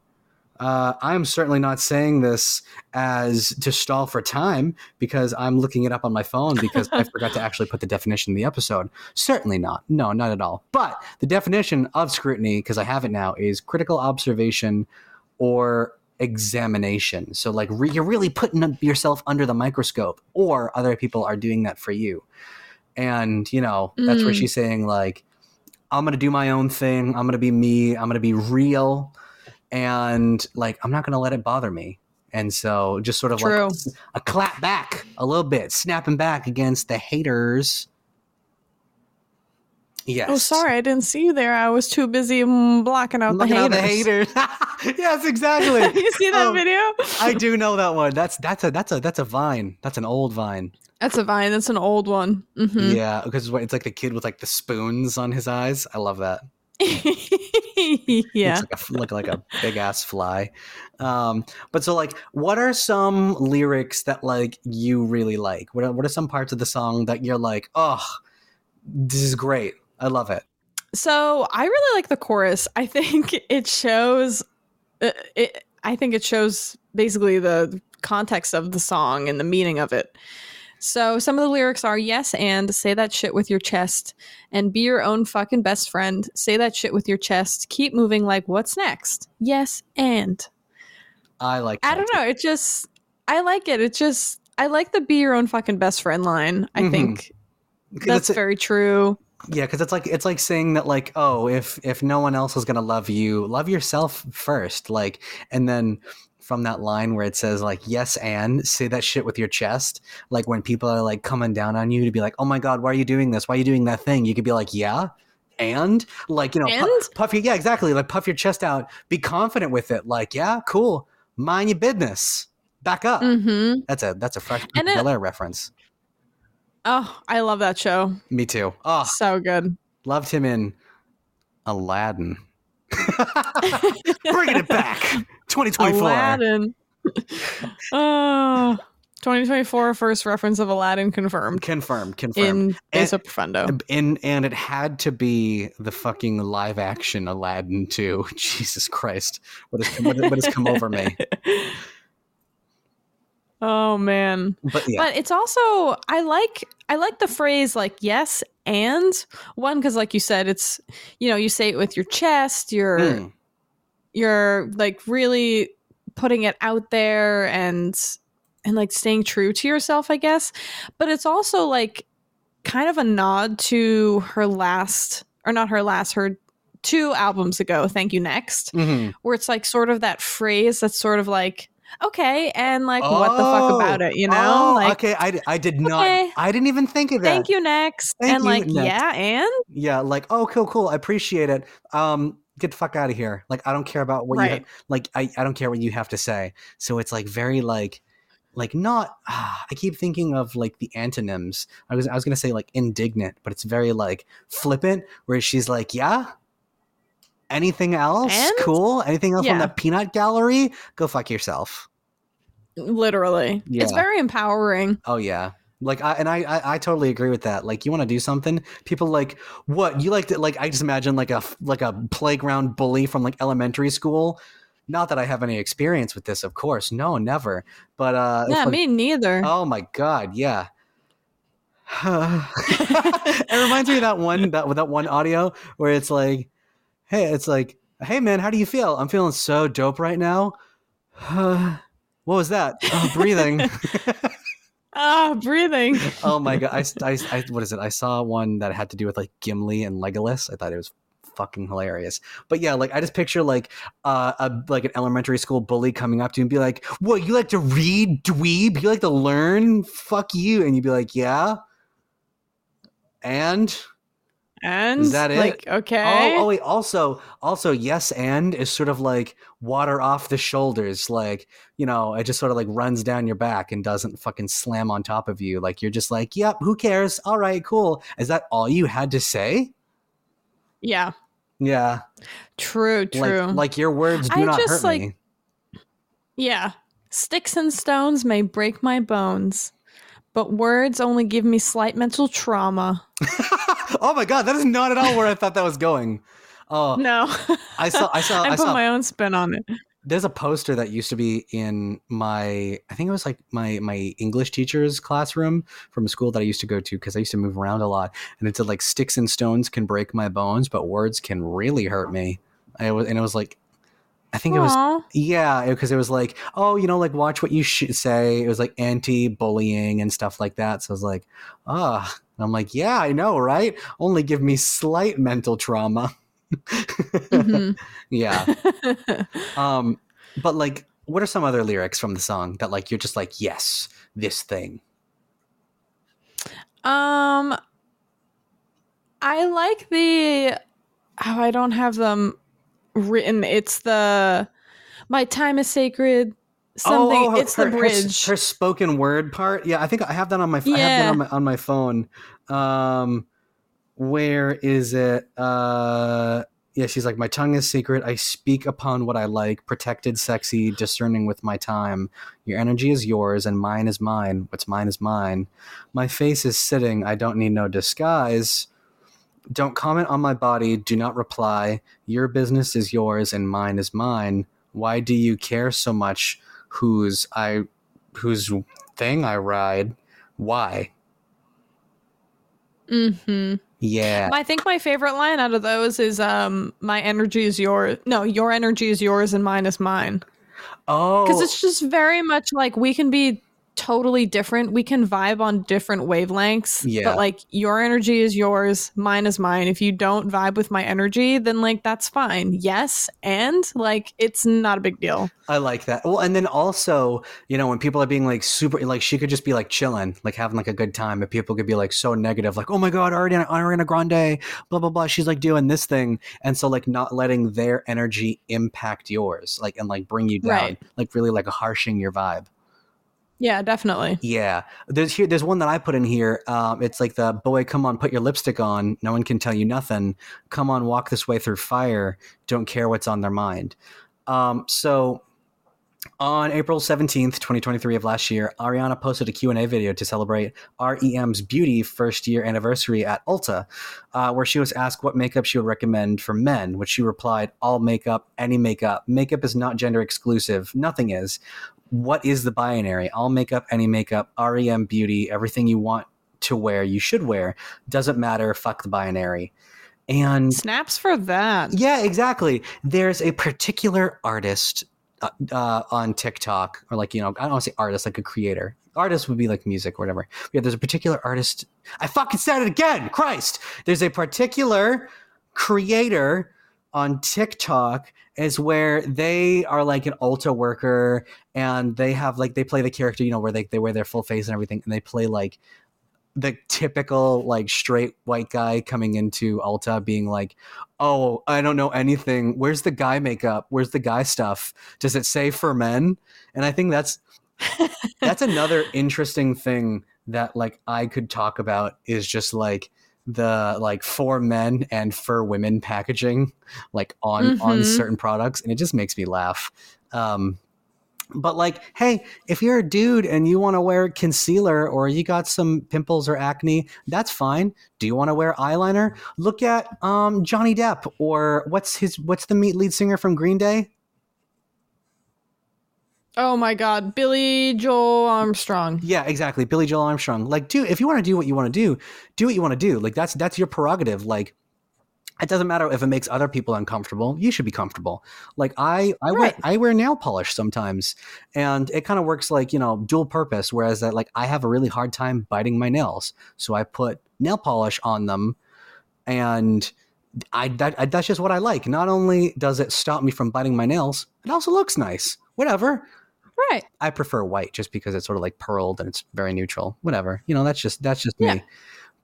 Uh, I'm certainly not saying this as to stall for time because I'm looking it up on my phone because I forgot to actually put the definition in the episode. Certainly not. No, not at all. But the definition of scrutiny, because I have it now, is critical observation or examination. So, like, re- you're really putting yourself under the microscope, or other people are doing that for you. And, you know, that's where Mm. she's saying, like, I'm to do my own thing. I'm to be me. I'm to be real. And, like, I'm not to let it bother me. And so, just sort of True. like a clap back a little bit, snapping back against the haters. Yes. Oh, sorry, I didn't see you there. I was too busy mm, blocking out the Looking haters. at the haters. yes, exactly. you see that Oh, video? I do know that one. That's that's a that's a that's a vine. That's an old vine. That's a vine. That's an old one. hmm Yeah, because it's like the kid with like the spoons on his eyes. I love that. yeah. It's like a, like, like a big ass fly. Um, but so like, what are some lyrics that like you really like? What are, what are some parts of the song that you're like, oh, this is great. I love it. So I really like the chorus. I think it shows. uh, It, I think it shows basically the context of the song and the meaning of it. So some of the lyrics are yes and say that shit with your chest and be your own fucking best friend. Say that shit with your chest. Keep moving like what's next? Yes and. I like. I don't too. know. It just I like it. It just I like the be your own fucking best friend line. I Mhm. think that's it's- very true. Yeah, because it's like it's like saying that like oh if if no one else is gonna love you, love yourself first. Like and then from that line where it says like yes and say that shit with your chest. Like when people are like coming down on you to be like oh my god why are you doing this? Why are you doing that thing? You could be like yeah. And like you know, pu- puff your yeah exactly like puff your chest out, be confident with it. Like yeah, cool, mind your business, back up. Mm-hmm. That's a that's a fresh And it- reference. Oh, I love that show. Me too. Oh, So good. Loved him in Aladdin. Bringing it back. 2024. Aladdin. oh, 2024 first reference of Aladdin confirmed Confirmed. Confirmed. in Besa Profundo. and and it had to be the fucking live action Aladdin too. Jesus Christ, what has what, what has come over me? Oh man. But yeah, But it's also I like I like the phrase like yes and one cuz like you said it's you know you say it with your chest you're Mm. you're like really putting it out there and and like staying true to yourself I guess but it's also like kind of a nod to her last or not her last her two albums ago thank you next Mhm. where it's like sort of that phrase that's sort of like okay and like what the fuck Oh. about it you know Oh, like okay, I, I did not. okay. I didn't even think of that. thank you next Thank and you, like next. yeah and Yeah, like oh, cool, cool. I appreciate it. Um, get the fuck out of here. Like I don't care about what you Right. like. I, I don't care what you have to say. So it's like very like like not. ah, I keep thinking of like the antonyms. I was I was gonna say like indignant, but it's very like flippant. Where she's like, yeah. Anything else? And? Cool. Anything else on Yeah. the peanut gallery? Go fuck yourself. Literally. It's very empowering. Oh yeah. Like I and I, I I totally agree with that. Like you want to do something, people like what you like to like. I just imagine like a like a playground bully from like elementary school. Not that I have any experience with this, of course. No, never. But uh, Yeah, like- me neither. Oh my god, yeah. it reminds me of that one that with that one audio where it's like, hey, it's like, hey man, how do you feel? I'm feeling so dope right now. what was that? Oh, breathing. Ah, breathing. oh my god, I, I, I, what is it? I saw one that had to do with like Gimli and Legolas. I thought it was fucking hilarious. But yeah, like I just picture like uh, a like an elementary school bully coming up to you and be like, "What? You like to read, dweeb? You like to learn? Fuck you!" And you'd be like, "Yeah." And And Is that it? like, okay. oh, oh wait, also, also, yes, and is sort of like water off the shoulders, like you know, it just sort of like runs down your back and doesn't fucking slam on top of you. Like you're just like, "Yep, who cares? All right, cool." Is that all you had to say? yeah. Yeah, True, true. Like, like your words do I not just, hurt like- me. yeah. Sticks and stones may break my bones, but words only give me slight mental trauma. oh my god, that is not at all where I thought that was going. Oh, No. I saw, I saw, I, I, put saw. my own spin on it. there's a poster that used to be in my i think it was like my my english teacher's classroom from a school that i used to go to because i used to move around a lot and it said like sticks and stones can break my bones but words can really hurt me I was, and it was like i think it was yeah because it was like oh you know like watch what you should say it was like anti-bullying and stuff like that so i was like ah and i'm like yeah i know right only give me slight mental trauma Mhm. yeah um, but like, what are some other lyrics from the song that like you're just like, yes, this thing? Um, I like the. Oh, I don't have them written. It's the my time is sacred. Something. her- it's the her- her s- bridge. Her, spoken word part. Yeah, I think I have that on my. I have that Yeah. on my on my phone. Um, where is it? Uh, yeah, she's like, my tongue is secret. I speak upon what I like, protected, sexy, discerning with my time. Your energy is yours, and mine is mine. What's mine is mine. My face is sitting. I don't need no disguise. Don't comment on my body. Do not reply. Your business is yours, and mine is mine. Why do you care so much? Whose I, whose thing I ride? Why? hmm Yeah. I think my favorite line out of those is um my energy is yours. No, your energy is yours and mine is mine. Oh, Because it's just very much like we can be totally different. We can vibe on different wavelengths. Yeah. But like your energy is yours, mine is mine. If you don't vibe with my energy, then like that's fine. Yes. And like it's not a big deal. I like that. Well, and then also, you know, when people are being like super, like she could just be like chilling, like having like a good time, but people could be like so negative, like, oh my god, Ariana, Ariana Grande, blah blah blah. She's like doing this thing, and so like not letting their energy impact yours, like and like bring you down, Right. like really like harshing your vibe. Yeah, definitely. Yeah, there's here. There's one that I put in here. Um, it's like the boy, come on, put your lipstick on. No one can tell you nothing. Come on, walk this way through fire. Don't care what's on their mind. Um, so on April 17th, 2023 of last year, Ariana posted a Q&A video to celebrate REM's Beauty first year anniversary at Ulta, uh, where she was asked what makeup she would recommend for men, which she replied, all makeup, any makeup. Makeup is not gender exclusive. Nothing is. What is the binary? All makeup, any makeup, REM Beauty, everything you want to wear, you should wear. Doesn't matter. Fuck the binary. And Snaps for that. yeah, exactly. There's a particular artist uh, uh, on TikTok, or like you know, I don't want to say artist, like a creator. Artist would be like music or whatever. Yeah, there's a particular artist. I fucking said it again. Christ, there's a particular creator on TikTok is where they are like an Ulta worker and they have like they play the character, you know, where they they wear their full face and everything, and they play like the typical like straight white guy coming into Ulta being like, "Oh, I don't know anything. Where's the guy makeup? Where's the guy stuff? Does it say for men?" And I think that's that's another interesting thing that like I could talk about is just like the like for men and for women packaging like on on Mhm. certain products and it just makes me laugh. Um but like, hey, if you're a dude and you want to wear concealer or you got some pimples or acne, that's fine. Do you want to wear eyeliner? Look at um, Johnny Depp or what's his what's the meat lead singer from Green Day? Oh my God, Billie Joe Armstrong. Yeah, exactly. Billie Joe Armstrong. Like, dude, if you want to do what you want to do, do what you want to do. Like, that's that's your prerogative. Like, it doesn't matter if it makes other people uncomfortable. You should be comfortable. Like I, I Right. wear I wear nail polish sometimes, and it kind of works like you know dual purpose. Whereas that like I have a really hard time biting my nails, so I put nail polish on them, and I, that, I that's just what I like. Not only does it stop me from biting my nails, it also looks nice. Whatever. Right. I prefer white just because it's sort of like pearled and it's very neutral. Whatever. You know, that's just that's just Yeah. me.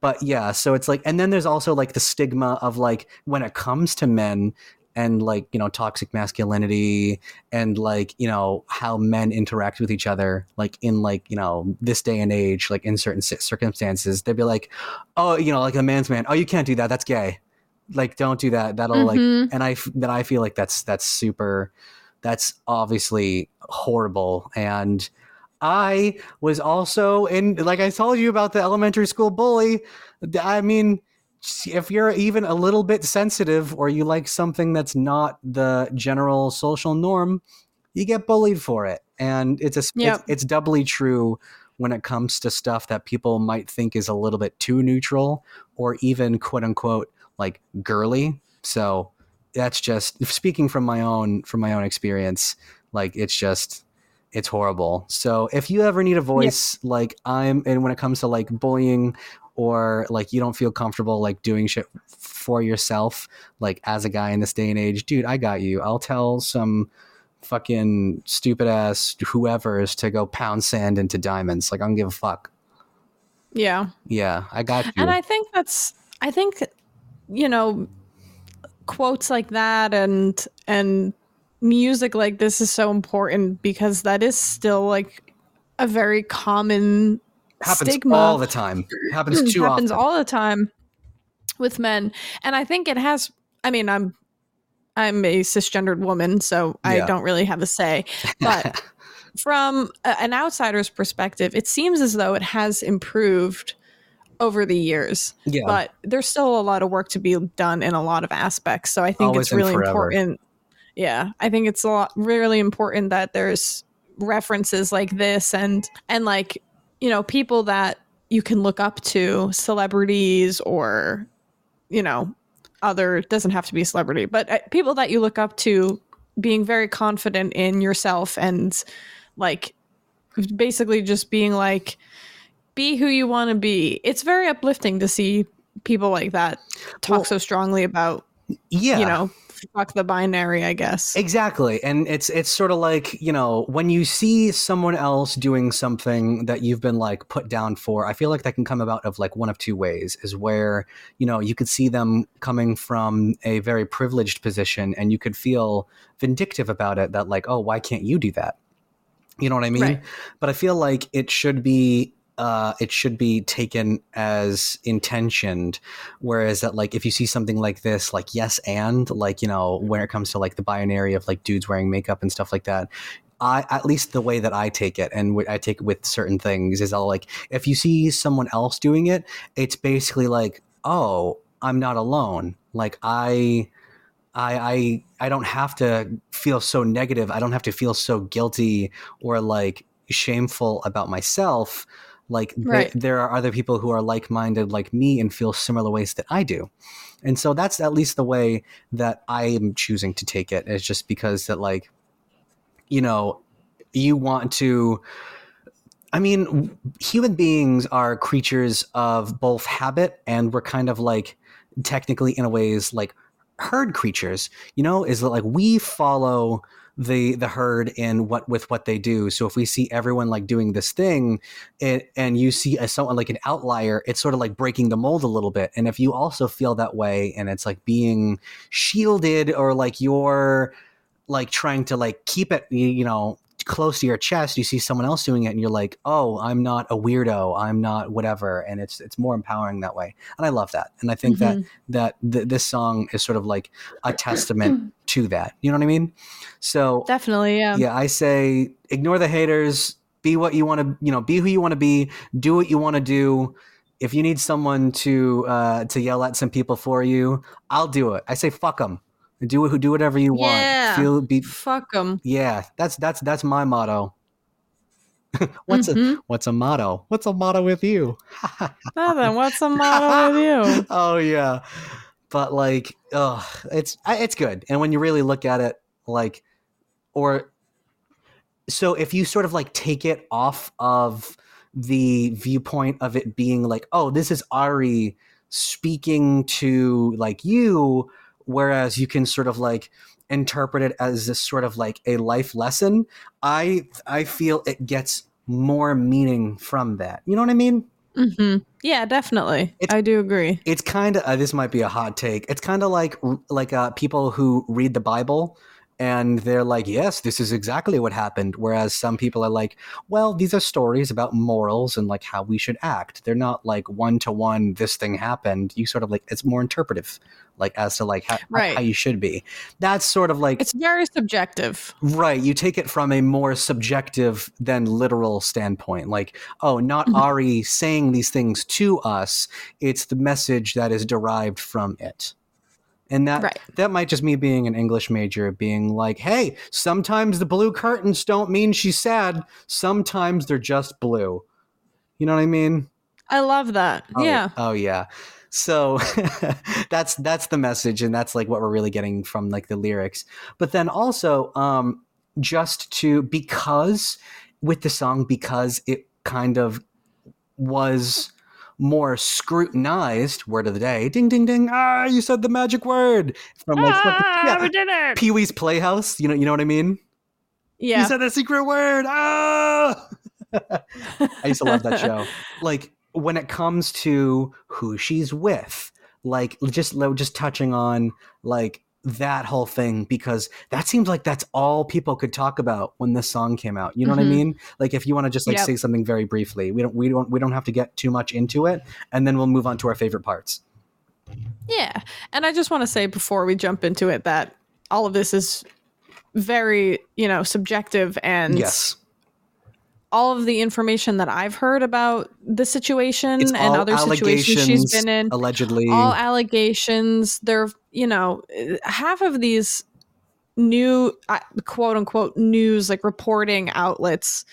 But yeah, so it's like and then there's also like the stigma of like when it comes to men and like, you know, toxic masculinity and like, you know, how men interact with each other like in like, you know, this day and age, like in certain circumstances, they'd be like, "Oh, you know, like a man's man. Oh, you can't do that. That's gay." Like don't do that. That'll like Mhm. and I that I feel like that's that's super that's obviously horrible. And I was also in like I told you about the elementary school bully I mean if you're even a little bit sensitive or you like something that's not the general social norm you get bullied for it. And it's a Yep. it's, it's doubly true when it comes to stuff that people might think is a little bit too neutral or even quote unquote like girly. So that's just speaking from my own from my own experience like it's just it's horrible. So if you ever need a voice like i'm and when it comes to like bullying or like you don't feel comfortable like doing shit for yourself like as a guy in this day and age dude i got you. I'll tell some fucking stupid ass whoever's to go pound sand into diamonds. Like i don't give a fuck. Yeah. yeah i got you. And I think that's I think you know quotes like that and and music like this is so important because that is still like a very common happens stigma. all the time. Happens mm, too happens often. all the time with men. And i think it has i mean i'm i'm a cisgendered woman so i don't really have a say. But from a- an outsider's perspective it seems as though it has improved over the years yeah but there's still a lot of work to be done in a lot of aspects so i think Always it's really forever. important yeah i think it's a lot really important that there's references like this and and like you know people that you can look up to celebrities or you know other doesn't have to be a celebrity but uh, people that you look up to being very confident in yourself and like basically just being like be who you want to be it's very uplifting to see people like that talk Well- so strongly about yeah you know fuck the binary i guess Exactly. And it's it's sort of like, you know, when you see someone else doing something that you've been like put down for, I feel like that can come about of like one of two ways is where, you know, you could see them coming from a very privileged position and you could feel vindictive about it that like, oh, why can't you do that? You know what I mean? Right. But I feel like it should be uh, it should be taken as intentioned. Whereas that like if you see something like this like yes and like you know when it comes to like the binary of like dudes wearing makeup and stuff like that I at least the way that I take it and what I take it with certain things is I'll like if you see someone else doing it it's basically like oh I'm not alone. Like I I I I don't have to feel so negative. I don't have to feel so guilty or like shameful about myself like Right. there are other people who are like-minded like me and feel similar ways that I do and so that's at least the way that I am choosing to take it. it is just because that like you know you want to I mean human beings are creatures of both habit and we're kind of like technically in a ways like herd creatures you know is that like we follow the the herd in what with what they do. So if we see everyone like doing this thing it, and you see a someone like an outlier it's sort of like breaking the mold a little bit. And if you also feel that way and it's like being shielded or like you're like trying to like keep it you you know close to your chest, you see someone else doing it, and you're like, "Oh, I'm not a weirdo. I'm not whatever." And it's it's more empowering that way, and I love that. And I think Mhm. that that th- this song is sort of like a testament to that. You know what I mean? So Definitely, yeah. yeah, I say ignore the haters. Be what you want to, you know, be who you want to be. Do what you want to do. If you need someone to uh, to yell at some people for you, I'll do it. I say fuck them. Do it. Do whatever you want. Yeah. Feel be. Fuck them. Yeah, that's that's that's my motto. what's a mm-hmm. what's a motto? What's a motto with you? Nothing. What's a motto with you? oh yeah, but like, oh, it's it's good. And when you really look at it, like, or so if you sort of like take it off of the viewpoint of it being like, oh, this is Ari speaking to like you, whereas you can sort of like interpret it as this sort of like a life lesson. I I feel it gets more meaning from that. You know what I mean? hmm Yeah, definitely. It's- I do agree. it's kind of uh, this might be a hot take it's kind of like like uh, people who read the bible and they're like yes this is exactly what happened whereas some people are like well these are stories about morals and like how we should act they're not like one to one this thing happened you sort of like it's more interpretive like as to like how, Right. how you should be that's sort of like It's very subjective. Right. You take it from a more subjective than literal standpoint. Like, oh, not Mhm. Ari saying these things to us. It's the message that is derived from it. And that Right. that might just me being an English major being like, hey, sometimes the blue curtains don't mean she's sad. Sometimes they're just blue. You know what I mean? I love that. Oh, yeah. Oh yeah. So that's that's the message, and that's like what we're really getting from like the lyrics. But then also, um, just to because with the song because it kind of was more scrutinized. Word of the day, ding ding ding! Ah, you said the magic word from like Ah, yeah, we did it. Pee Wee's Playhouse. You know, you know what I mean? Yeah. You said the secret word. Ah! I used to love that show. Like when it comes to who she's with, like just just touching on like that whole thing because that seems like that's all people could talk about when this song came out. You know what I Mhm. mean? Like if you want to just like Yep. say something very briefly, we don't we don't we don't have to get too much into it, and then we'll move on to our favorite parts. Yeah. And I just want to say before we jump into it that all of this is very, you know, subjective and yes, all of the information that I've heard about the situation and other situations she's been in, allegedly. all allegations. They're, you know, half of these new uh, quote unquote news like reporting outlets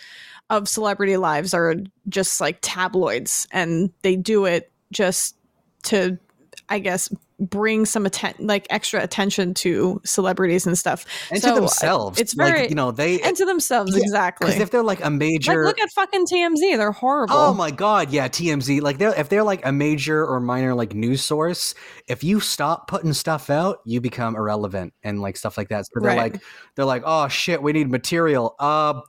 of celebrity lives are just like tabloids and they do it just to I guess bring some attention like extra attention to celebrities and stuff and so, to uh, themselves, it's like very- you know they and to themselves Yeah, exactly because if they're like a like major look at fucking TMZ they're horrible Oh my god, yeah, TMZ. Like they're if they're like a major or minor like news source, if you stop putting stuff out, you become irrelevant and like stuff like that. So they're Right. like they're like, oh shit, we need material. Uh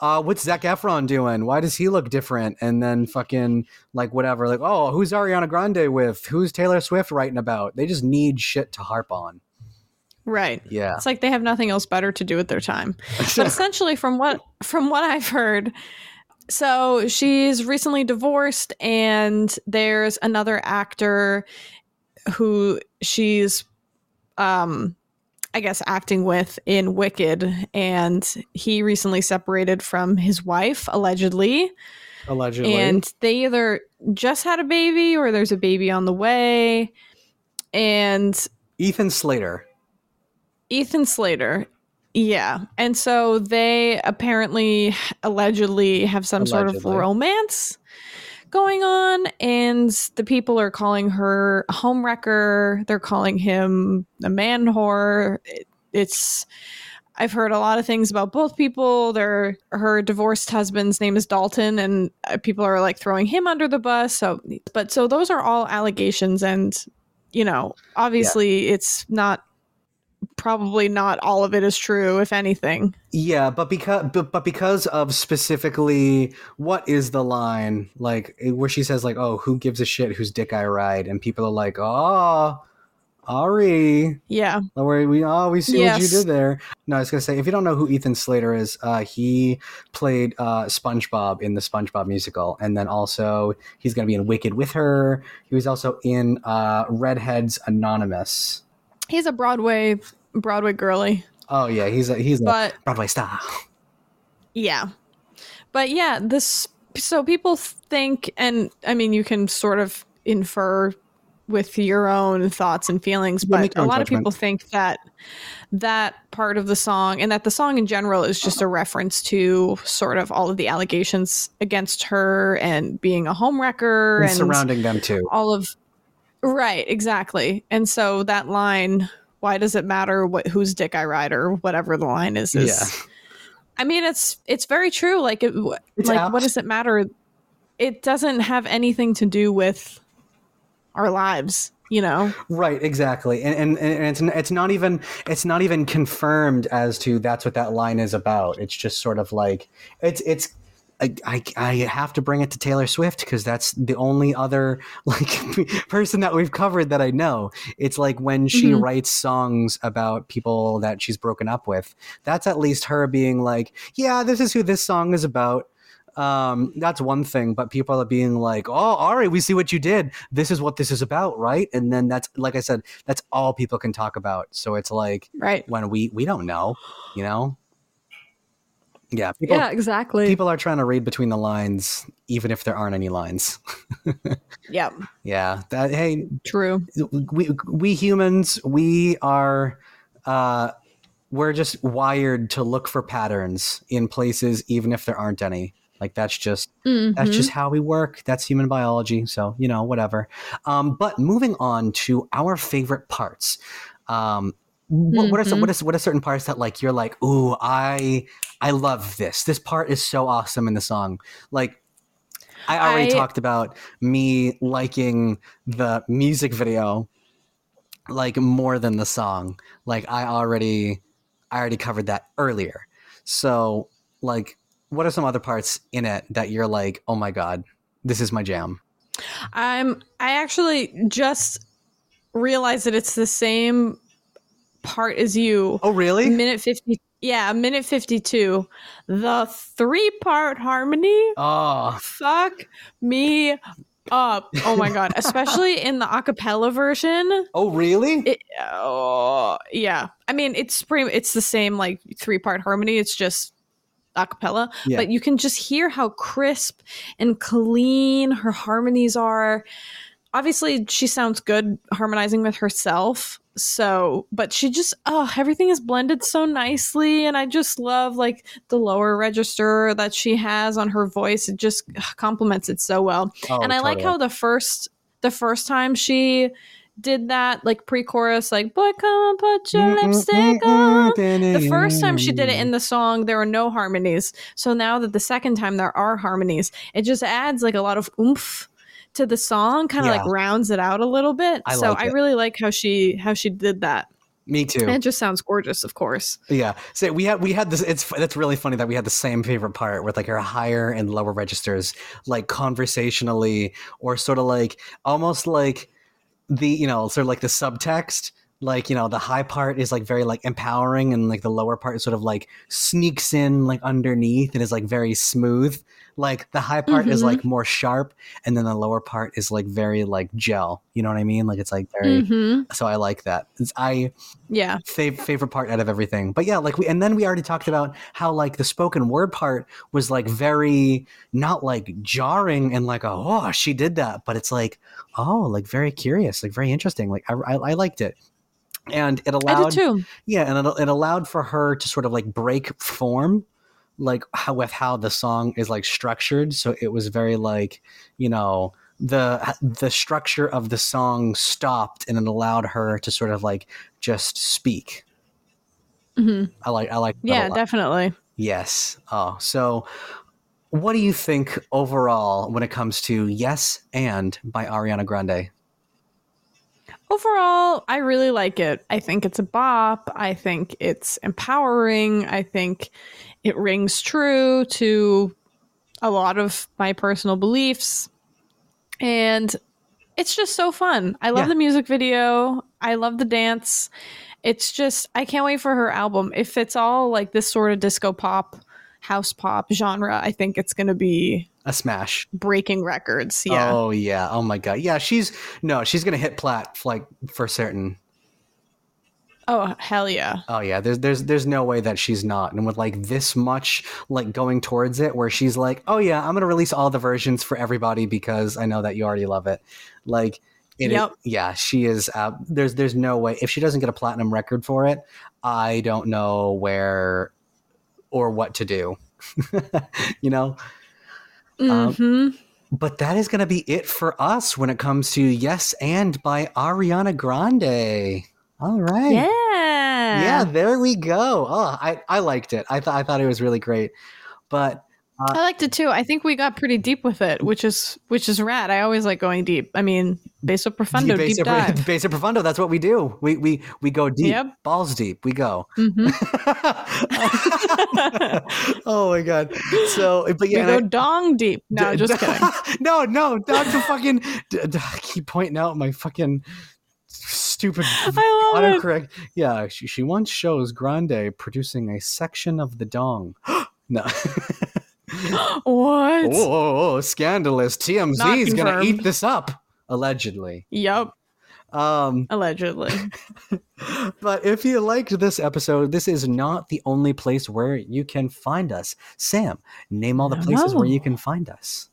uh, what's Zac Efron doing? Why does he look different? And then fucking like whatever, like oh, who's Ariana Grande with? Who's Taylor Swift writing about? They just need shit to harp on. right Yeah, it's like they have nothing else better to do with their time but essentially from what from what i've heard so she's recently divorced and there's another actor who she's um i guess acting with in wicked and he recently separated from his wife allegedly allegedly. and they either just had a baby or there's a baby on the way and Ethan Slater. Ethan Slater. Yeah. And so they apparently allegedly have some sort of romance going on and the people are calling her a homewrecker. They're calling him a man whore. It- It's I've heard a lot of things about both people. Their her divorced husband's name is Dalton and uh, people are like throwing him under the bus. So but so those are all allegations and you know, obviously it's not probably not all of it is true if anything Yeah, but because but, but because of specifically what is the line like eh, where she says like, "Oh, who gives a shit whose dick I ride?" and people are like, "Oh, Ari. Yeah. Where we oh we see what you did there. No, I was gonna say if you don't know who Ethan Slater is, uh, he played uh, SpongeBob in the SpongeBob musical, and then also he's gonna be in Wicked with her. He was also in uh, Redheads Anonymous. He's a Broadway Broadway girly. Oh yeah, he's a he's a But Broadway star. Yeah. But yeah, this so people think and I mean you can sort of infer with your own thoughts and feelings, but a lot of people think that that part of the song and that the song in general is just a reference to sort of all of the allegations against her and being a homewrecker And and surrounding them too. all of right exactly and so that line why does it matter what whose dick i ride or whatever the line is is Yeah. i mean it's it's very true like it It's like apt. what does it matter it doesn't have anything to do with our lives you know Right, exactly, and, and and it's it's not even it's not even confirmed as to that's what that line is about. It's just sort of like it's it's. I, I, I have to bring it to Taylor Swift because that's the only other like person that we've covered that I know. It's like when she Mhm. writes songs about people that she's broken up with. That's at least her being like, yeah, this is who this song is about. Um, that's one thing, but people are being like, "Oh, all right, we see what you did. This is what this is about, right?" And then that's like I said, that's all people can talk about. So it's like right when we we don't know, you know. Yeah, people yeah exactly. people are trying to read between the lines, even if there aren't any lines. yeah. Yeah, that hey, true. we we humans we are uh we're just wired to look for patterns in places even if there aren't any. Like that's just that's Mhm. just how we work. That's human biology so you know whatever. Um but moving on to our favorite parts um what, what are some, what mm-hmm. is what are certain parts that like you're like ooh i i love this. This part is so awesome in the song. Like i already I- talked about me liking the music video like more than the song. Like i already i already covered that earlier. So like what are some other parts in it that you're like oh my god this is my jam. I'm I actually just realized that it's the same part is you. oh really Minute 50 Yeah, minute 52. The three-part harmony oh fuck me up. Oh my god, especially in the acapella version. oh really It, oh, yeah. I mean, it's pretty it's the same like three-part harmony. It's just acapella, Yeah. but you can just hear how crisp and clean her harmonies are. Obviously, she sounds good harmonizing with herself. So, but she just oh, everything is blended so nicely and I just love like the lower register that she has on her voice. It just complements it so well. Oh, and I like how the first the first time she did that like pre-chorus like boy come and put your mm, mm, lipstick mm, on. the first time she did it in the song there were no harmonies. So now that the second time there are harmonies it just adds like a lot of oomph to the song kind of Yeah. like rounds it out a little bit I so like i really like how she how she did that me too and it just sounds gorgeous of course Yeah. So we had we had this. It's that's really funny that we had the same favorite part with like her higher and lower registers, like conversationally, or sort of like almost like the you know sort of like the subtext. Like you know, the high part is like very like empowering, and like the lower part is sort of like sneaks in like underneath and is like very smooth. Like the high part is Mhm. like more sharp, and then the lower part is like very like gel. You know what I mean? Like it's like very. hmm So I like that. It's, I yeah fav- favorite part out of everything. But yeah, like we and then we already talked about how like the spoken word part was like very not like jarring and like a, oh she did that, but it's like oh like very curious, like very interesting. Like I I, I liked it. And it allowed did too yeah, and it, it allowed for her to sort of like break form, like how with how the song is like structured. So it was very like you know the the structure of the song stopped, and it allowed her to sort of like just speak. hmm I like I like yeah definitely yes. Oh, so what do you think overall when it comes to "Yes and" by Ariana Grande? Overall, I really like it. I think it's a bop. I think it's empowering. I think it rings true to a lot of my personal beliefs. And it's just so fun. I love Yeah. the music video. I love the dance. It's just I can't wait for her album. If it's all like this sort of disco pop, house pop genre, I think it's going to be A smash. breaking records. Yeah. Oh yeah. Oh my god. Yeah, she's no, she's gonna hit plat like for certain. Oh, hell yeah. Oh yeah. There's there's there's no way that she's not. And with like this much like going towards it, where she's like, oh yeah, I'm gonna release all the versions for everybody because I know that you already love it. Like. It is- Yep. yeah, she is. Uh, there's there's no way if she doesn't get a platinum record for it, I don't know where or what to do. you know, Um, hmm But that is going to be it for us when it comes to Yes and by Ariana Grande. All right. yeah. Yeah, there we go. Oh, I, I liked it. I thought I thought it was really great. But I liked it too. I think we got pretty deep with it, which is which is rad. I always like going deep. I mean, Beso Profundo, deep Basic- dive. Profundo, that's what we do. We we we go deep. Yep. Balls deep. We go. hmm oh my god. So, but yeah, we go I- dong deep. No, D- just kidding. no, no, not to fucking. D- d- I keep pointing out my fucking stupid I love it. Yeah, she, she once shows Grande producing a section of the dong. no. What? oh, oh, oh, scandalous. TMZ is going to eat this up, allegedly. Yep. Um, Allegedly. but if you liked this episode, this is not the only place where you can find us. Sam, name all the places where you can find us.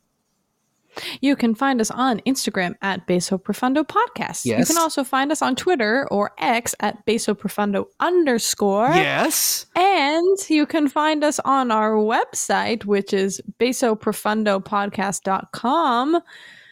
You can find us on Instagram at Beso Profundo Podcast. Yes. You can also find us on Twitter or X at Beso Profundo underscore. Yes. And you can find us on our website, which is besoprofundopodcast.com.